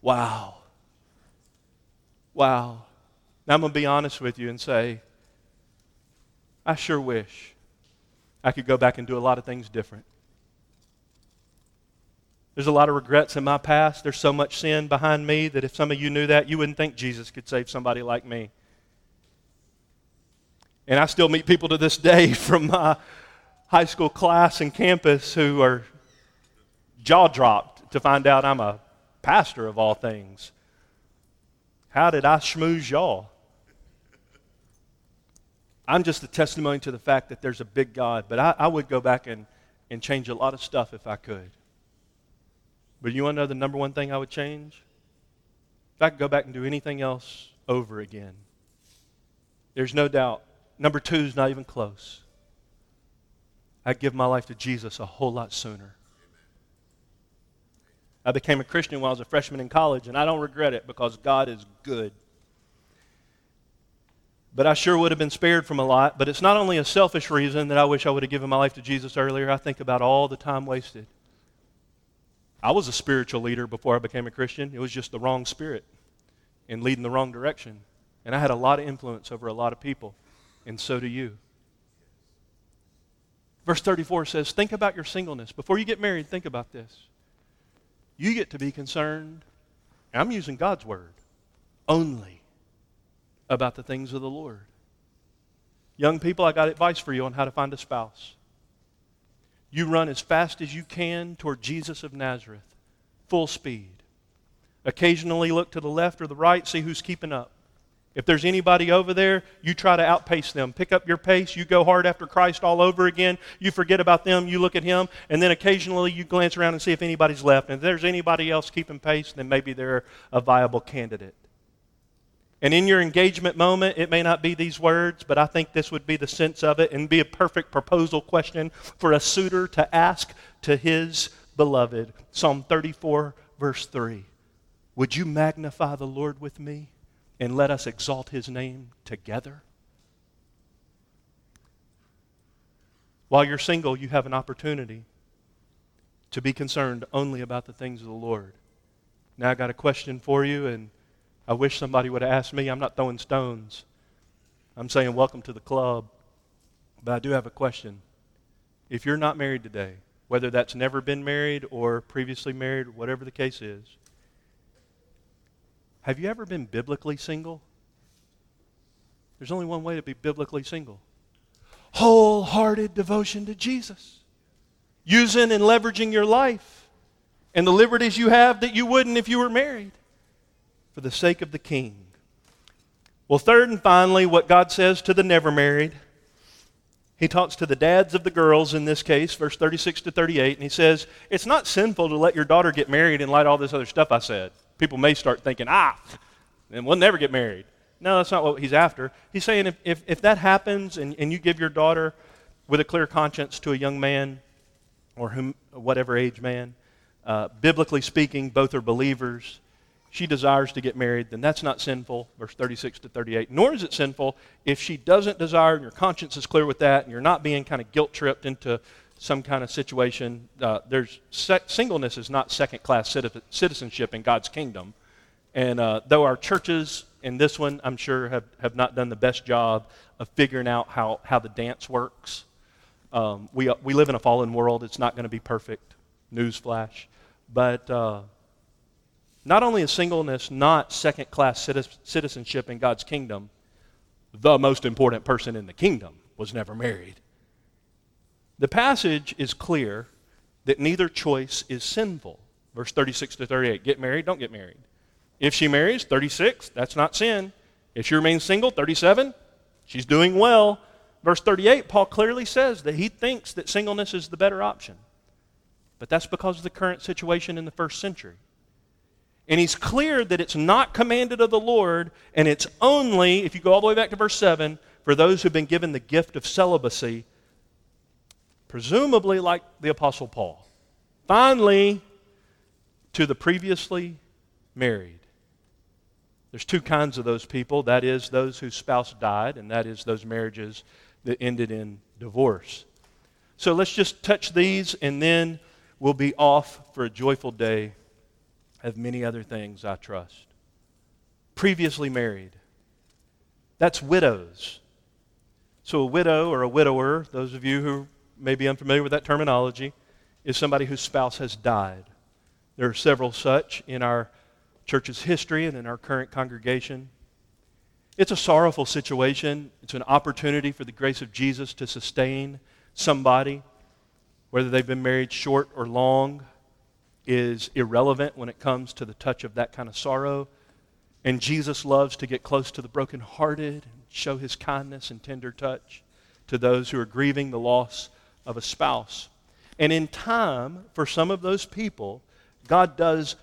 Wow. Wow. Now I'm going to be honest with you and say, I sure wish I could go back and do a lot of things different. There's a lot of regrets in my past. There's so much sin behind me that if some of you knew that, you wouldn't think Jesus could save somebody like me. And I still meet people to this day <laughs> from my high school class and campus who are jaw dropped to find out I'm a pastor of all things. How did I schmooze y'all? I'm just a testimony to the fact that there's a big God, but I, I would go back and, and change a lot of stuff if I could. But you want to know the number one thing I would change? If I could go back and do anything else over again, there's no doubt. Number two is not even close. I'd give my life to Jesus a whole lot sooner. I became a Christian while I was a freshman in college, and I don't regret it because God is good. But I sure would have been spared from a lot. But it's not only a selfish reason that I wish I would have given my life to Jesus earlier. I think about all the time wasted. I was a spiritual leader before I became a Christian. It was just the wrong spirit and leading the wrong direction. And I had a lot of influence over a lot of people, and so do you. Verse 34 says, Think about your singleness. Before you get married, think about this. You get to be concerned, I'm using God's word, only about the things of the Lord. Young people, I got advice for you on how to find a spouse. You run as fast as you can toward Jesus of Nazareth, full speed. Occasionally look to the left or the right, see who's keeping up. If there's anybody over there, you try to outpace them. Pick up your pace. You go hard after Christ all over again. You forget about them. You look at him. And then occasionally you glance around and see if anybody's left. And if there's anybody else keeping pace, then maybe they're a viable candidate. And in your engagement moment, it may not be these words, but I think this would be the sense of it and be a perfect proposal question for a suitor to ask to his beloved. Psalm 34, verse 3. Would you magnify the Lord with me and let us exalt his name together? While you're single, you have an opportunity to be concerned only about the things of the Lord. Now, I got a question for you, and I wish somebody would have asked me. I'm not throwing stones. I'm saying, welcome to the club. But I do have a question. If you're not married today, whether that's never been married or previously married, whatever the case is, have you ever been biblically single? There's only one way to be biblically single wholehearted devotion to Jesus, using and leveraging your life and the liberties you have that you wouldn't if you were married for the sake of the king. Well, third and finally, what God says to the never married. He talks to the dads of the girls in this case, verse 36 to 38, and he says, It's not sinful to let your daughter get married in light of all this other stuff I said. People may start thinking, ah, and we'll never get married. No, that's not what he's after. He's saying if, if, if that happens and, and you give your daughter with a clear conscience to a young man or whom, whatever age man, uh, biblically speaking, both are believers she desires to get married, then that's not sinful, verse 36 to 38. Nor is it sinful if she doesn't desire and your conscience is clear with that and you're not being kind of guilt tripped into some kind of situation. Uh, there's singleness is not second class citizenship in God's kingdom. And uh, though our churches in this one, I'm sure, have, have not done the best job of figuring out how, how the dance works, um, we, we live in a fallen world. It's not going to be perfect. Newsflash. But. Not only is singleness not second class citizenship in God's kingdom, the most important person in the kingdom was never married. The passage is clear that neither choice is sinful. Verse 36 to 38 get married, don't get married. If she marries, 36, that's not sin. If she remains single, 37, she's doing well. Verse 38, Paul clearly says that he thinks that singleness is the better option. But that's because of the current situation in the first century. And he's clear that it's not commanded of the Lord, and it's only, if you go all the way back to verse 7, for those who've been given the gift of celibacy, presumably like the Apostle Paul. Finally, to the previously married. There's two kinds of those people that is, those whose spouse died, and that is those marriages that ended in divorce. So let's just touch these, and then we'll be off for a joyful day of many other things, I trust. Previously married. That's widows. So, a widow or a widower, those of you who may be unfamiliar with that terminology, is somebody whose spouse has died. There are several such in our church's history and in our current congregation. It's a sorrowful situation. It's an opportunity for the grace of Jesus to sustain somebody, whether they've been married short or long is irrelevant when it comes to the touch of that kind of sorrow. And Jesus loves to get close to the brokenhearted and show his kindness and tender touch to those who are grieving the loss of a spouse. And in time, for some of those people, God does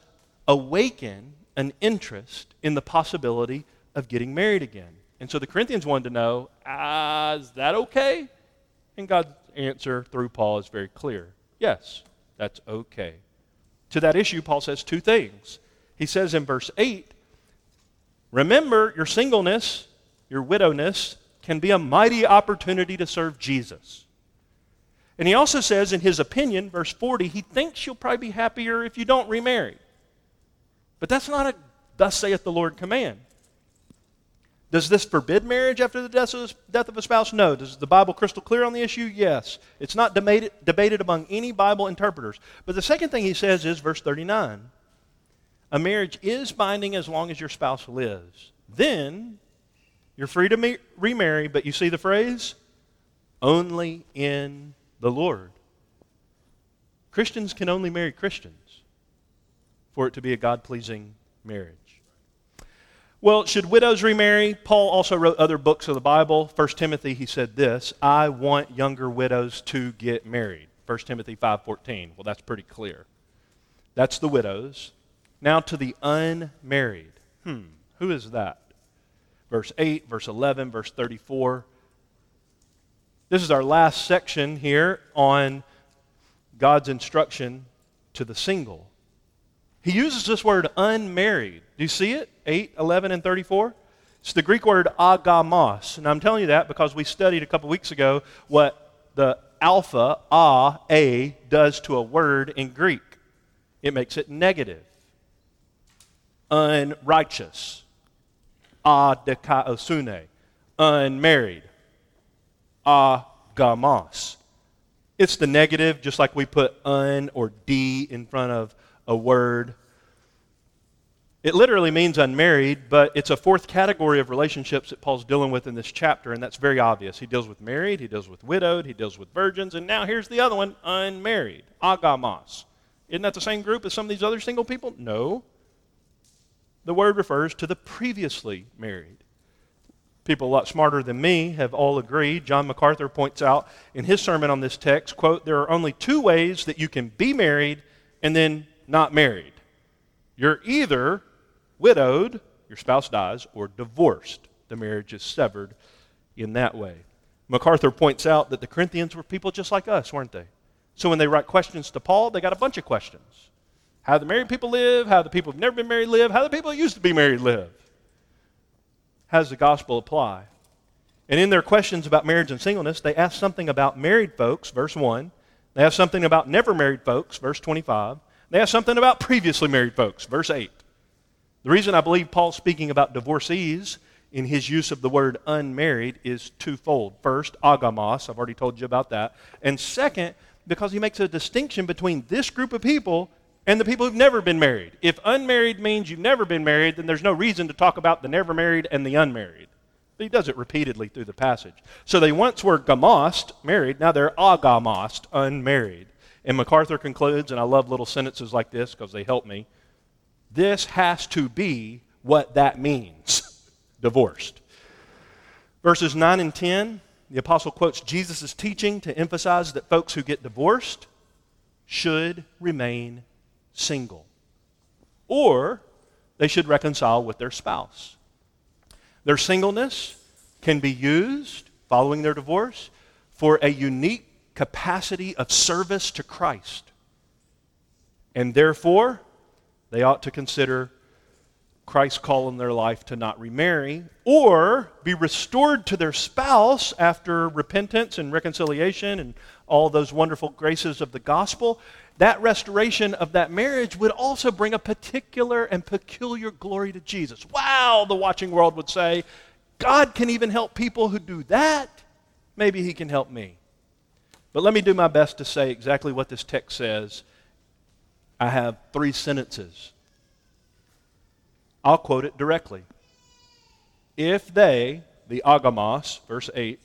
awaken an interest in the possibility of getting married again. And so the Corinthians wanted to know, ah, is that okay? And God's answer through Paul is very clear yes, that's okay. To that issue, Paul says two things. He says in verse 8, Remember, your singleness, your widowness, can be a mighty opportunity to serve Jesus. And he also says, in his opinion, verse 40, he thinks you'll probably be happier if you don't remarry. But that's not a thus saith the Lord command. Does this forbid marriage after the death of, death of a spouse? No. Does the Bible crystal clear on the issue? Yes. It's not debated, debated among any Bible interpreters. But the second thing he says is verse 39 a marriage is binding as long as your spouse lives. Then you're free to remarry, but you see the phrase? Only in the Lord. Christians can only marry Christians for it to be a God pleasing marriage. Well, should widows remarry? Paul also wrote other books of the Bible. 1 Timothy, he said this, I want younger widows to get married. 1 Timothy 5:14. Well, that's pretty clear. That's the widows. Now to the unmarried. Hmm, who is that? Verse 8, verse 11, verse 34. This is our last section here on God's instruction to the single. He uses this word unmarried. Do you see it? 8, 11, and 34? It's the Greek word agamos. And I'm telling you that because we studied a couple weeks ago what the alpha, a, a, does to a word in Greek. It makes it negative. Unrighteous. Adikaosune. Unmarried. Agamos. It's the negative, just like we put un or d in front of a word. It literally means unmarried, but it's a fourth category of relationships that Paul's dealing with in this chapter, and that's very obvious. He deals with married, he deals with widowed, he deals with virgins, and now here's the other one unmarried, agamos. Isn't that the same group as some of these other single people? No. The word refers to the previously married. People a lot smarter than me have all agreed. John MacArthur points out in his sermon on this text, quote, there are only two ways that you can be married and then not married. You're either widowed, your spouse dies, or divorced. The marriage is severed in that way. MacArthur points out that the Corinthians were people just like us, weren't they? So when they write questions to Paul, they got a bunch of questions. How the married people live, how the people who've never been married live, how the people who used to be married live. How does the gospel apply? And in their questions about marriage and singleness, they ask something about married folks, verse 1. They ask something about never married folks, verse 25. They ask something about previously married folks, verse 8. The reason I believe Paul's speaking about divorcees in his use of the word unmarried is twofold. First, agamos, I've already told you about that. And second, because he makes a distinction between this group of people and the people who've never been married. If unmarried means you've never been married, then there's no reason to talk about the never married and the unmarried. But he does it repeatedly through the passage. So they once were gamos, married, now they're agamos, unmarried. And MacArthur concludes, and I love little sentences like this because they help me. This has to be what that means <laughs> divorced. Verses 9 and 10, the apostle quotes Jesus' teaching to emphasize that folks who get divorced should remain single, or they should reconcile with their spouse. Their singleness can be used following their divorce for a unique capacity of service to Christ. And therefore, they ought to consider Christ's call in their life to not remarry or be restored to their spouse after repentance and reconciliation and all those wonderful graces of the gospel. That restoration of that marriage would also bring a particular and peculiar glory to Jesus. Wow, the watching world would say, God can even help people who do that. Maybe he can help me. But let me do my best to say exactly what this text says I have three sentences. I'll quote it directly. If they, the agamos, verse 8,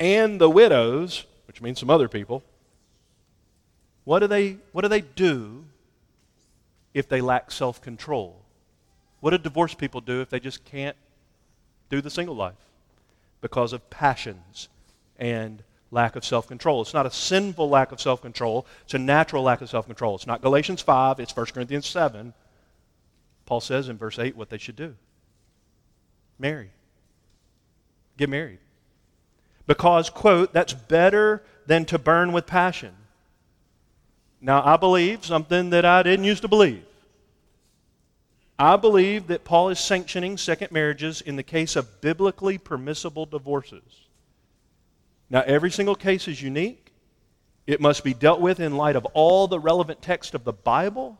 and the widows, which means some other people, what do they, what do, they do if they lack self control? What do divorced people do if they just can't do the single life? Because of passions and lack of self control. It's not a sinful lack of self control, it's a natural lack of self control. It's not Galatians 5, it's 1 Corinthians 7. Paul says in verse 8 what they should do marry. Get married. Because, quote, that's better than to burn with passion. Now, I believe something that I didn't used to believe. I believe that Paul is sanctioning second marriages in the case of biblically permissible divorces. Now, every single case is unique. It must be dealt with in light of all the relevant text of the Bible,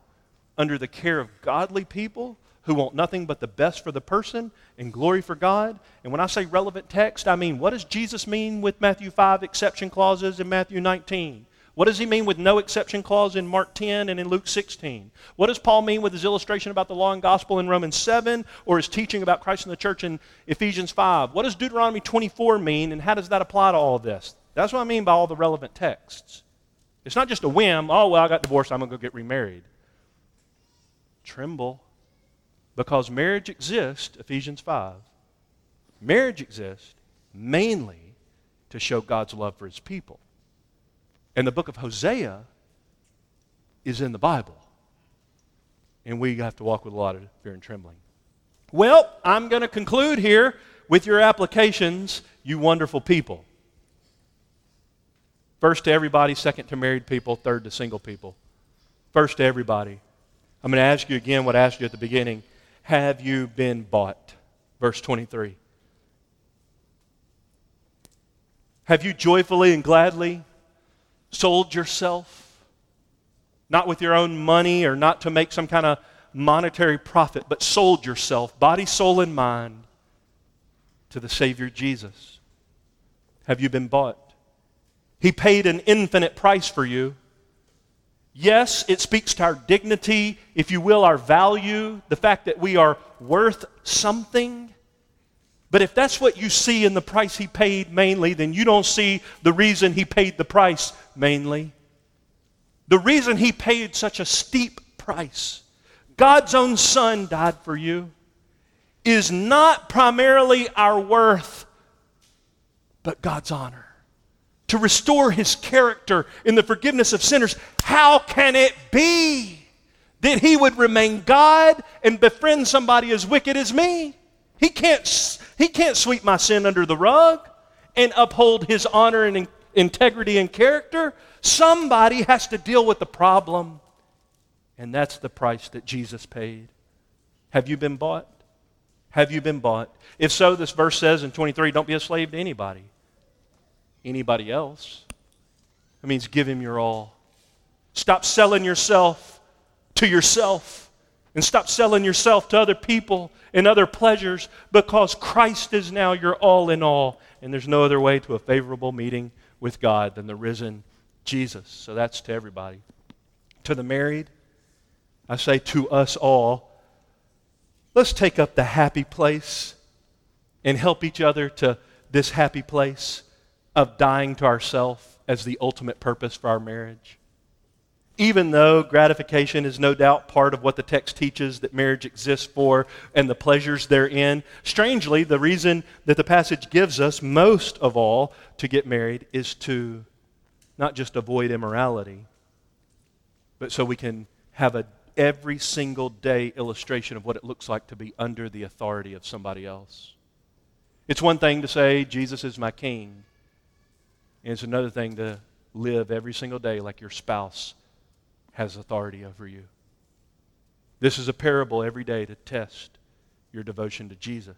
under the care of godly people who want nothing but the best for the person and glory for God. And when I say relevant text, I mean what does Jesus mean with Matthew 5 exception clauses in Matthew 19? What does he mean with no exception clause in Mark 10 and in Luke 16? What does Paul mean with his illustration about the law and gospel in Romans 7 or his teaching about Christ and the church in Ephesians 5? What does Deuteronomy 24 mean and how does that apply to all of this? That's what I mean by all the relevant texts. It's not just a whim, oh, well, I got divorced, I'm going to go get remarried. Tremble because marriage exists, Ephesians 5. Marriage exists mainly to show God's love for his people. And the book of Hosea is in the Bible. And we have to walk with a lot of fear and trembling. Well, I'm going to conclude here with your applications, you wonderful people. First to everybody, second to married people, third to single people. First to everybody. I'm going to ask you again what I asked you at the beginning have you been bought? Verse 23. Have you joyfully and gladly sold yourself? Not with your own money or not to make some kind of monetary profit, but sold yourself, body, soul, and mind, to the Savior Jesus. Have you been bought? He paid an infinite price for you. Yes, it speaks to our dignity, if you will, our value, the fact that we are worth something. But if that's what you see in the price he paid mainly, then you don't see the reason he paid the price mainly. The reason he paid such a steep price, God's own Son died for you, is not primarily our worth, but God's honor to restore his character in the forgiveness of sinners, how can it be that he would remain God and befriend somebody as wicked as me? He can't, he can't sweep my sin under the rug and uphold his honor and in, integrity and character. Somebody has to deal with the problem, and that's the price that Jesus paid. Have you been bought? Have you been bought? If so, this verse says in 23 don't be a slave to anybody anybody else. It means give him your all. Stop selling yourself to yourself and stop selling yourself to other people and other pleasures because Christ is now your all in all. And there's no other way to a favorable meeting with God than the risen Jesus. So that's to everybody. To the married, I say to us all, let's take up the happy place and help each other to this happy place of dying to ourself as the ultimate purpose for our marriage. Even though gratification is no doubt part of what the text teaches that marriage exists for and the pleasures therein, strangely, the reason that the passage gives us most of all to get married is to not just avoid immorality, but so we can have a every single day illustration of what it looks like to be under the authority of somebody else. It's one thing to say, Jesus is my king. And it's another thing to live every single day like your spouse has authority over you. This is a parable every day to test your devotion to Jesus.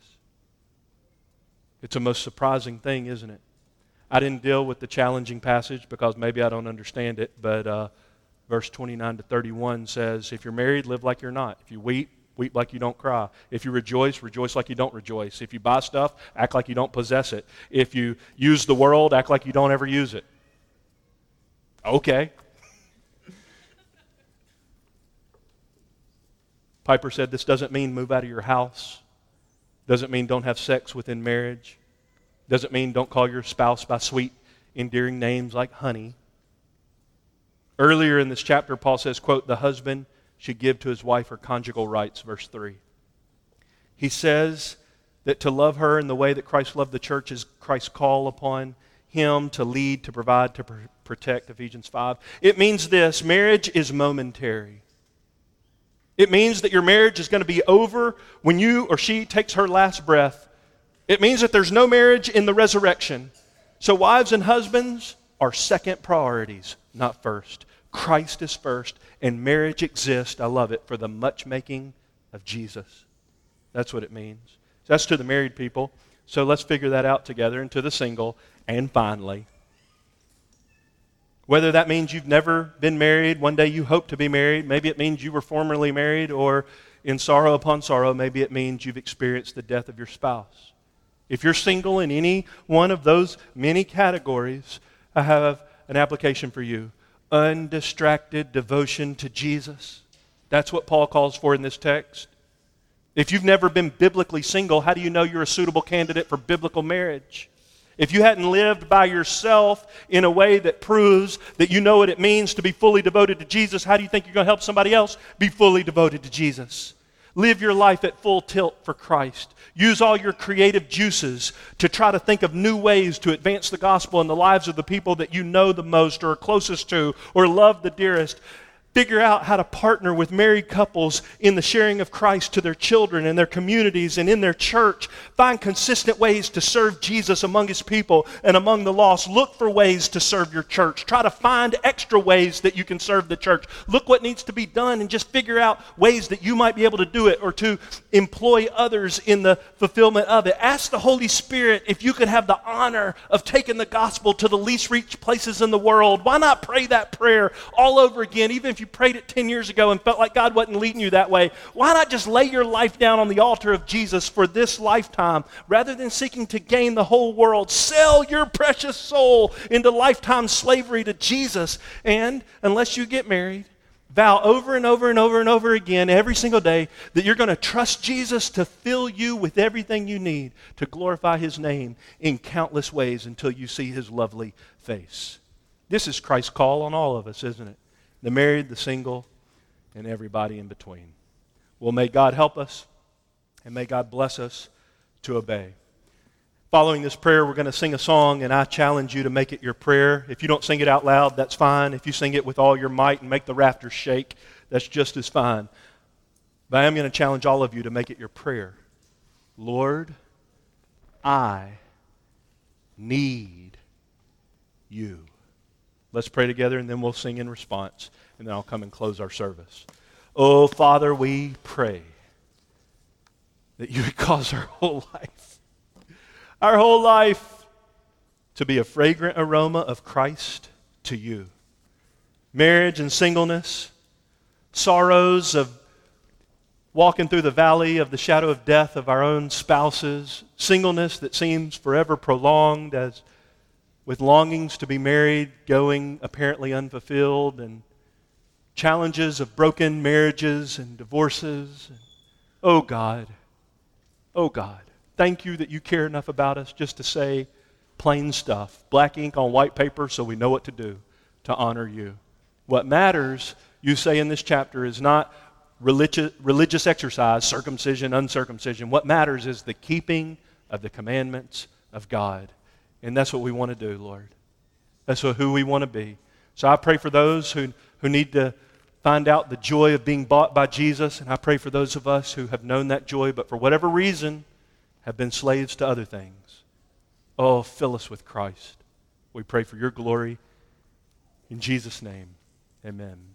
It's a most surprising thing, isn't it? I didn't deal with the challenging passage because maybe I don't understand it, but uh, verse 29 to 31 says, If you're married, live like you're not. If you weep, Weep like you don't cry. If you rejoice, rejoice like you don't rejoice. If you buy stuff, act like you don't possess it. If you use the world, act like you don't ever use it. Okay. Piper said this doesn't mean move out of your house. Doesn't mean don't have sex within marriage. Doesn't mean don't call your spouse by sweet, endearing names like honey. Earlier in this chapter, Paul says, quote, the husband should give to his wife her conjugal rights, verse 3. He says that to love her in the way that Christ loved the church is Christ's call upon him to lead, to provide, to pr- protect, Ephesians 5. It means this marriage is momentary. It means that your marriage is going to be over when you or she takes her last breath. It means that there's no marriage in the resurrection. So, wives and husbands are second priorities, not first. Christ is first, and marriage exists, I love it, for the much making of Jesus. That's what it means. So That's to the married people. So let's figure that out together. And to the single, and finally, whether that means you've never been married, one day you hope to be married, maybe it means you were formerly married, or in sorrow upon sorrow, maybe it means you've experienced the death of your spouse. If you're single in any one of those many categories, I have an application for you undistracted devotion to Jesus. That's what Paul calls for in this text. If you've never been biblically single, how do you know you're a suitable candidate for biblical marriage? If you hadn't lived by yourself in a way that proves that you know what it means to be fully devoted to Jesus, how do you think you're going to help somebody else be fully devoted to Jesus? Live your life at full tilt for Christ. Use all your creative juices to try to think of new ways to advance the gospel in the lives of the people that you know the most or are closest to or love the dearest figure out how to partner with married couples in the sharing of Christ to their children and their communities and in their church. Find consistent ways to serve Jesus among his people and among the lost. Look for ways to serve your church. Try to find extra ways that you can serve the church. Look what needs to be done and just figure out ways that you might be able to do it or to employ others in the fulfillment of it. Ask the Holy Spirit if you could have the honor of taking the gospel to the least reached places in the world. Why not pray that prayer all over again, even if you prayed it 10 years ago and felt like God wasn't leading you that way, why not just lay your life down on the altar of Jesus for this lifetime rather than seeking to gain the whole world? Sell your precious soul into lifetime slavery to Jesus. And unless you get married, vow over and over and over and over again every single day that you're going to trust Jesus to fill you with everything you need to glorify his name in countless ways until you see his lovely face. This is Christ's call on all of us, isn't it? The married, the single, and everybody in between. Well, may God help us, and may God bless us to obey. Following this prayer, we're going to sing a song, and I challenge you to make it your prayer. If you don't sing it out loud, that's fine. If you sing it with all your might and make the rafters shake, that's just as fine. But I am going to challenge all of you to make it your prayer. Lord, I need you. Let's pray together and then we'll sing in response, and then I'll come and close our service. Oh, Father, we pray that you would <laughs> cause our whole life, our whole life, to be a fragrant aroma of Christ to you. Marriage and singleness, sorrows of walking through the valley of the shadow of death of our own spouses, singleness that seems forever prolonged as with longings to be married going apparently unfulfilled, and challenges of broken marriages and divorces. Oh God, oh God, thank you that you care enough about us just to say plain stuff, black ink on white paper so we know what to do to honor you. What matters, you say in this chapter, is not religious, religious exercise, circumcision, uncircumcision. What matters is the keeping of the commandments of God. And that's what we want to do, Lord. That's who we want to be. So I pray for those who, who need to find out the joy of being bought by Jesus. And I pray for those of us who have known that joy, but for whatever reason have been slaves to other things. Oh, fill us with Christ. We pray for your glory. In Jesus' name, amen.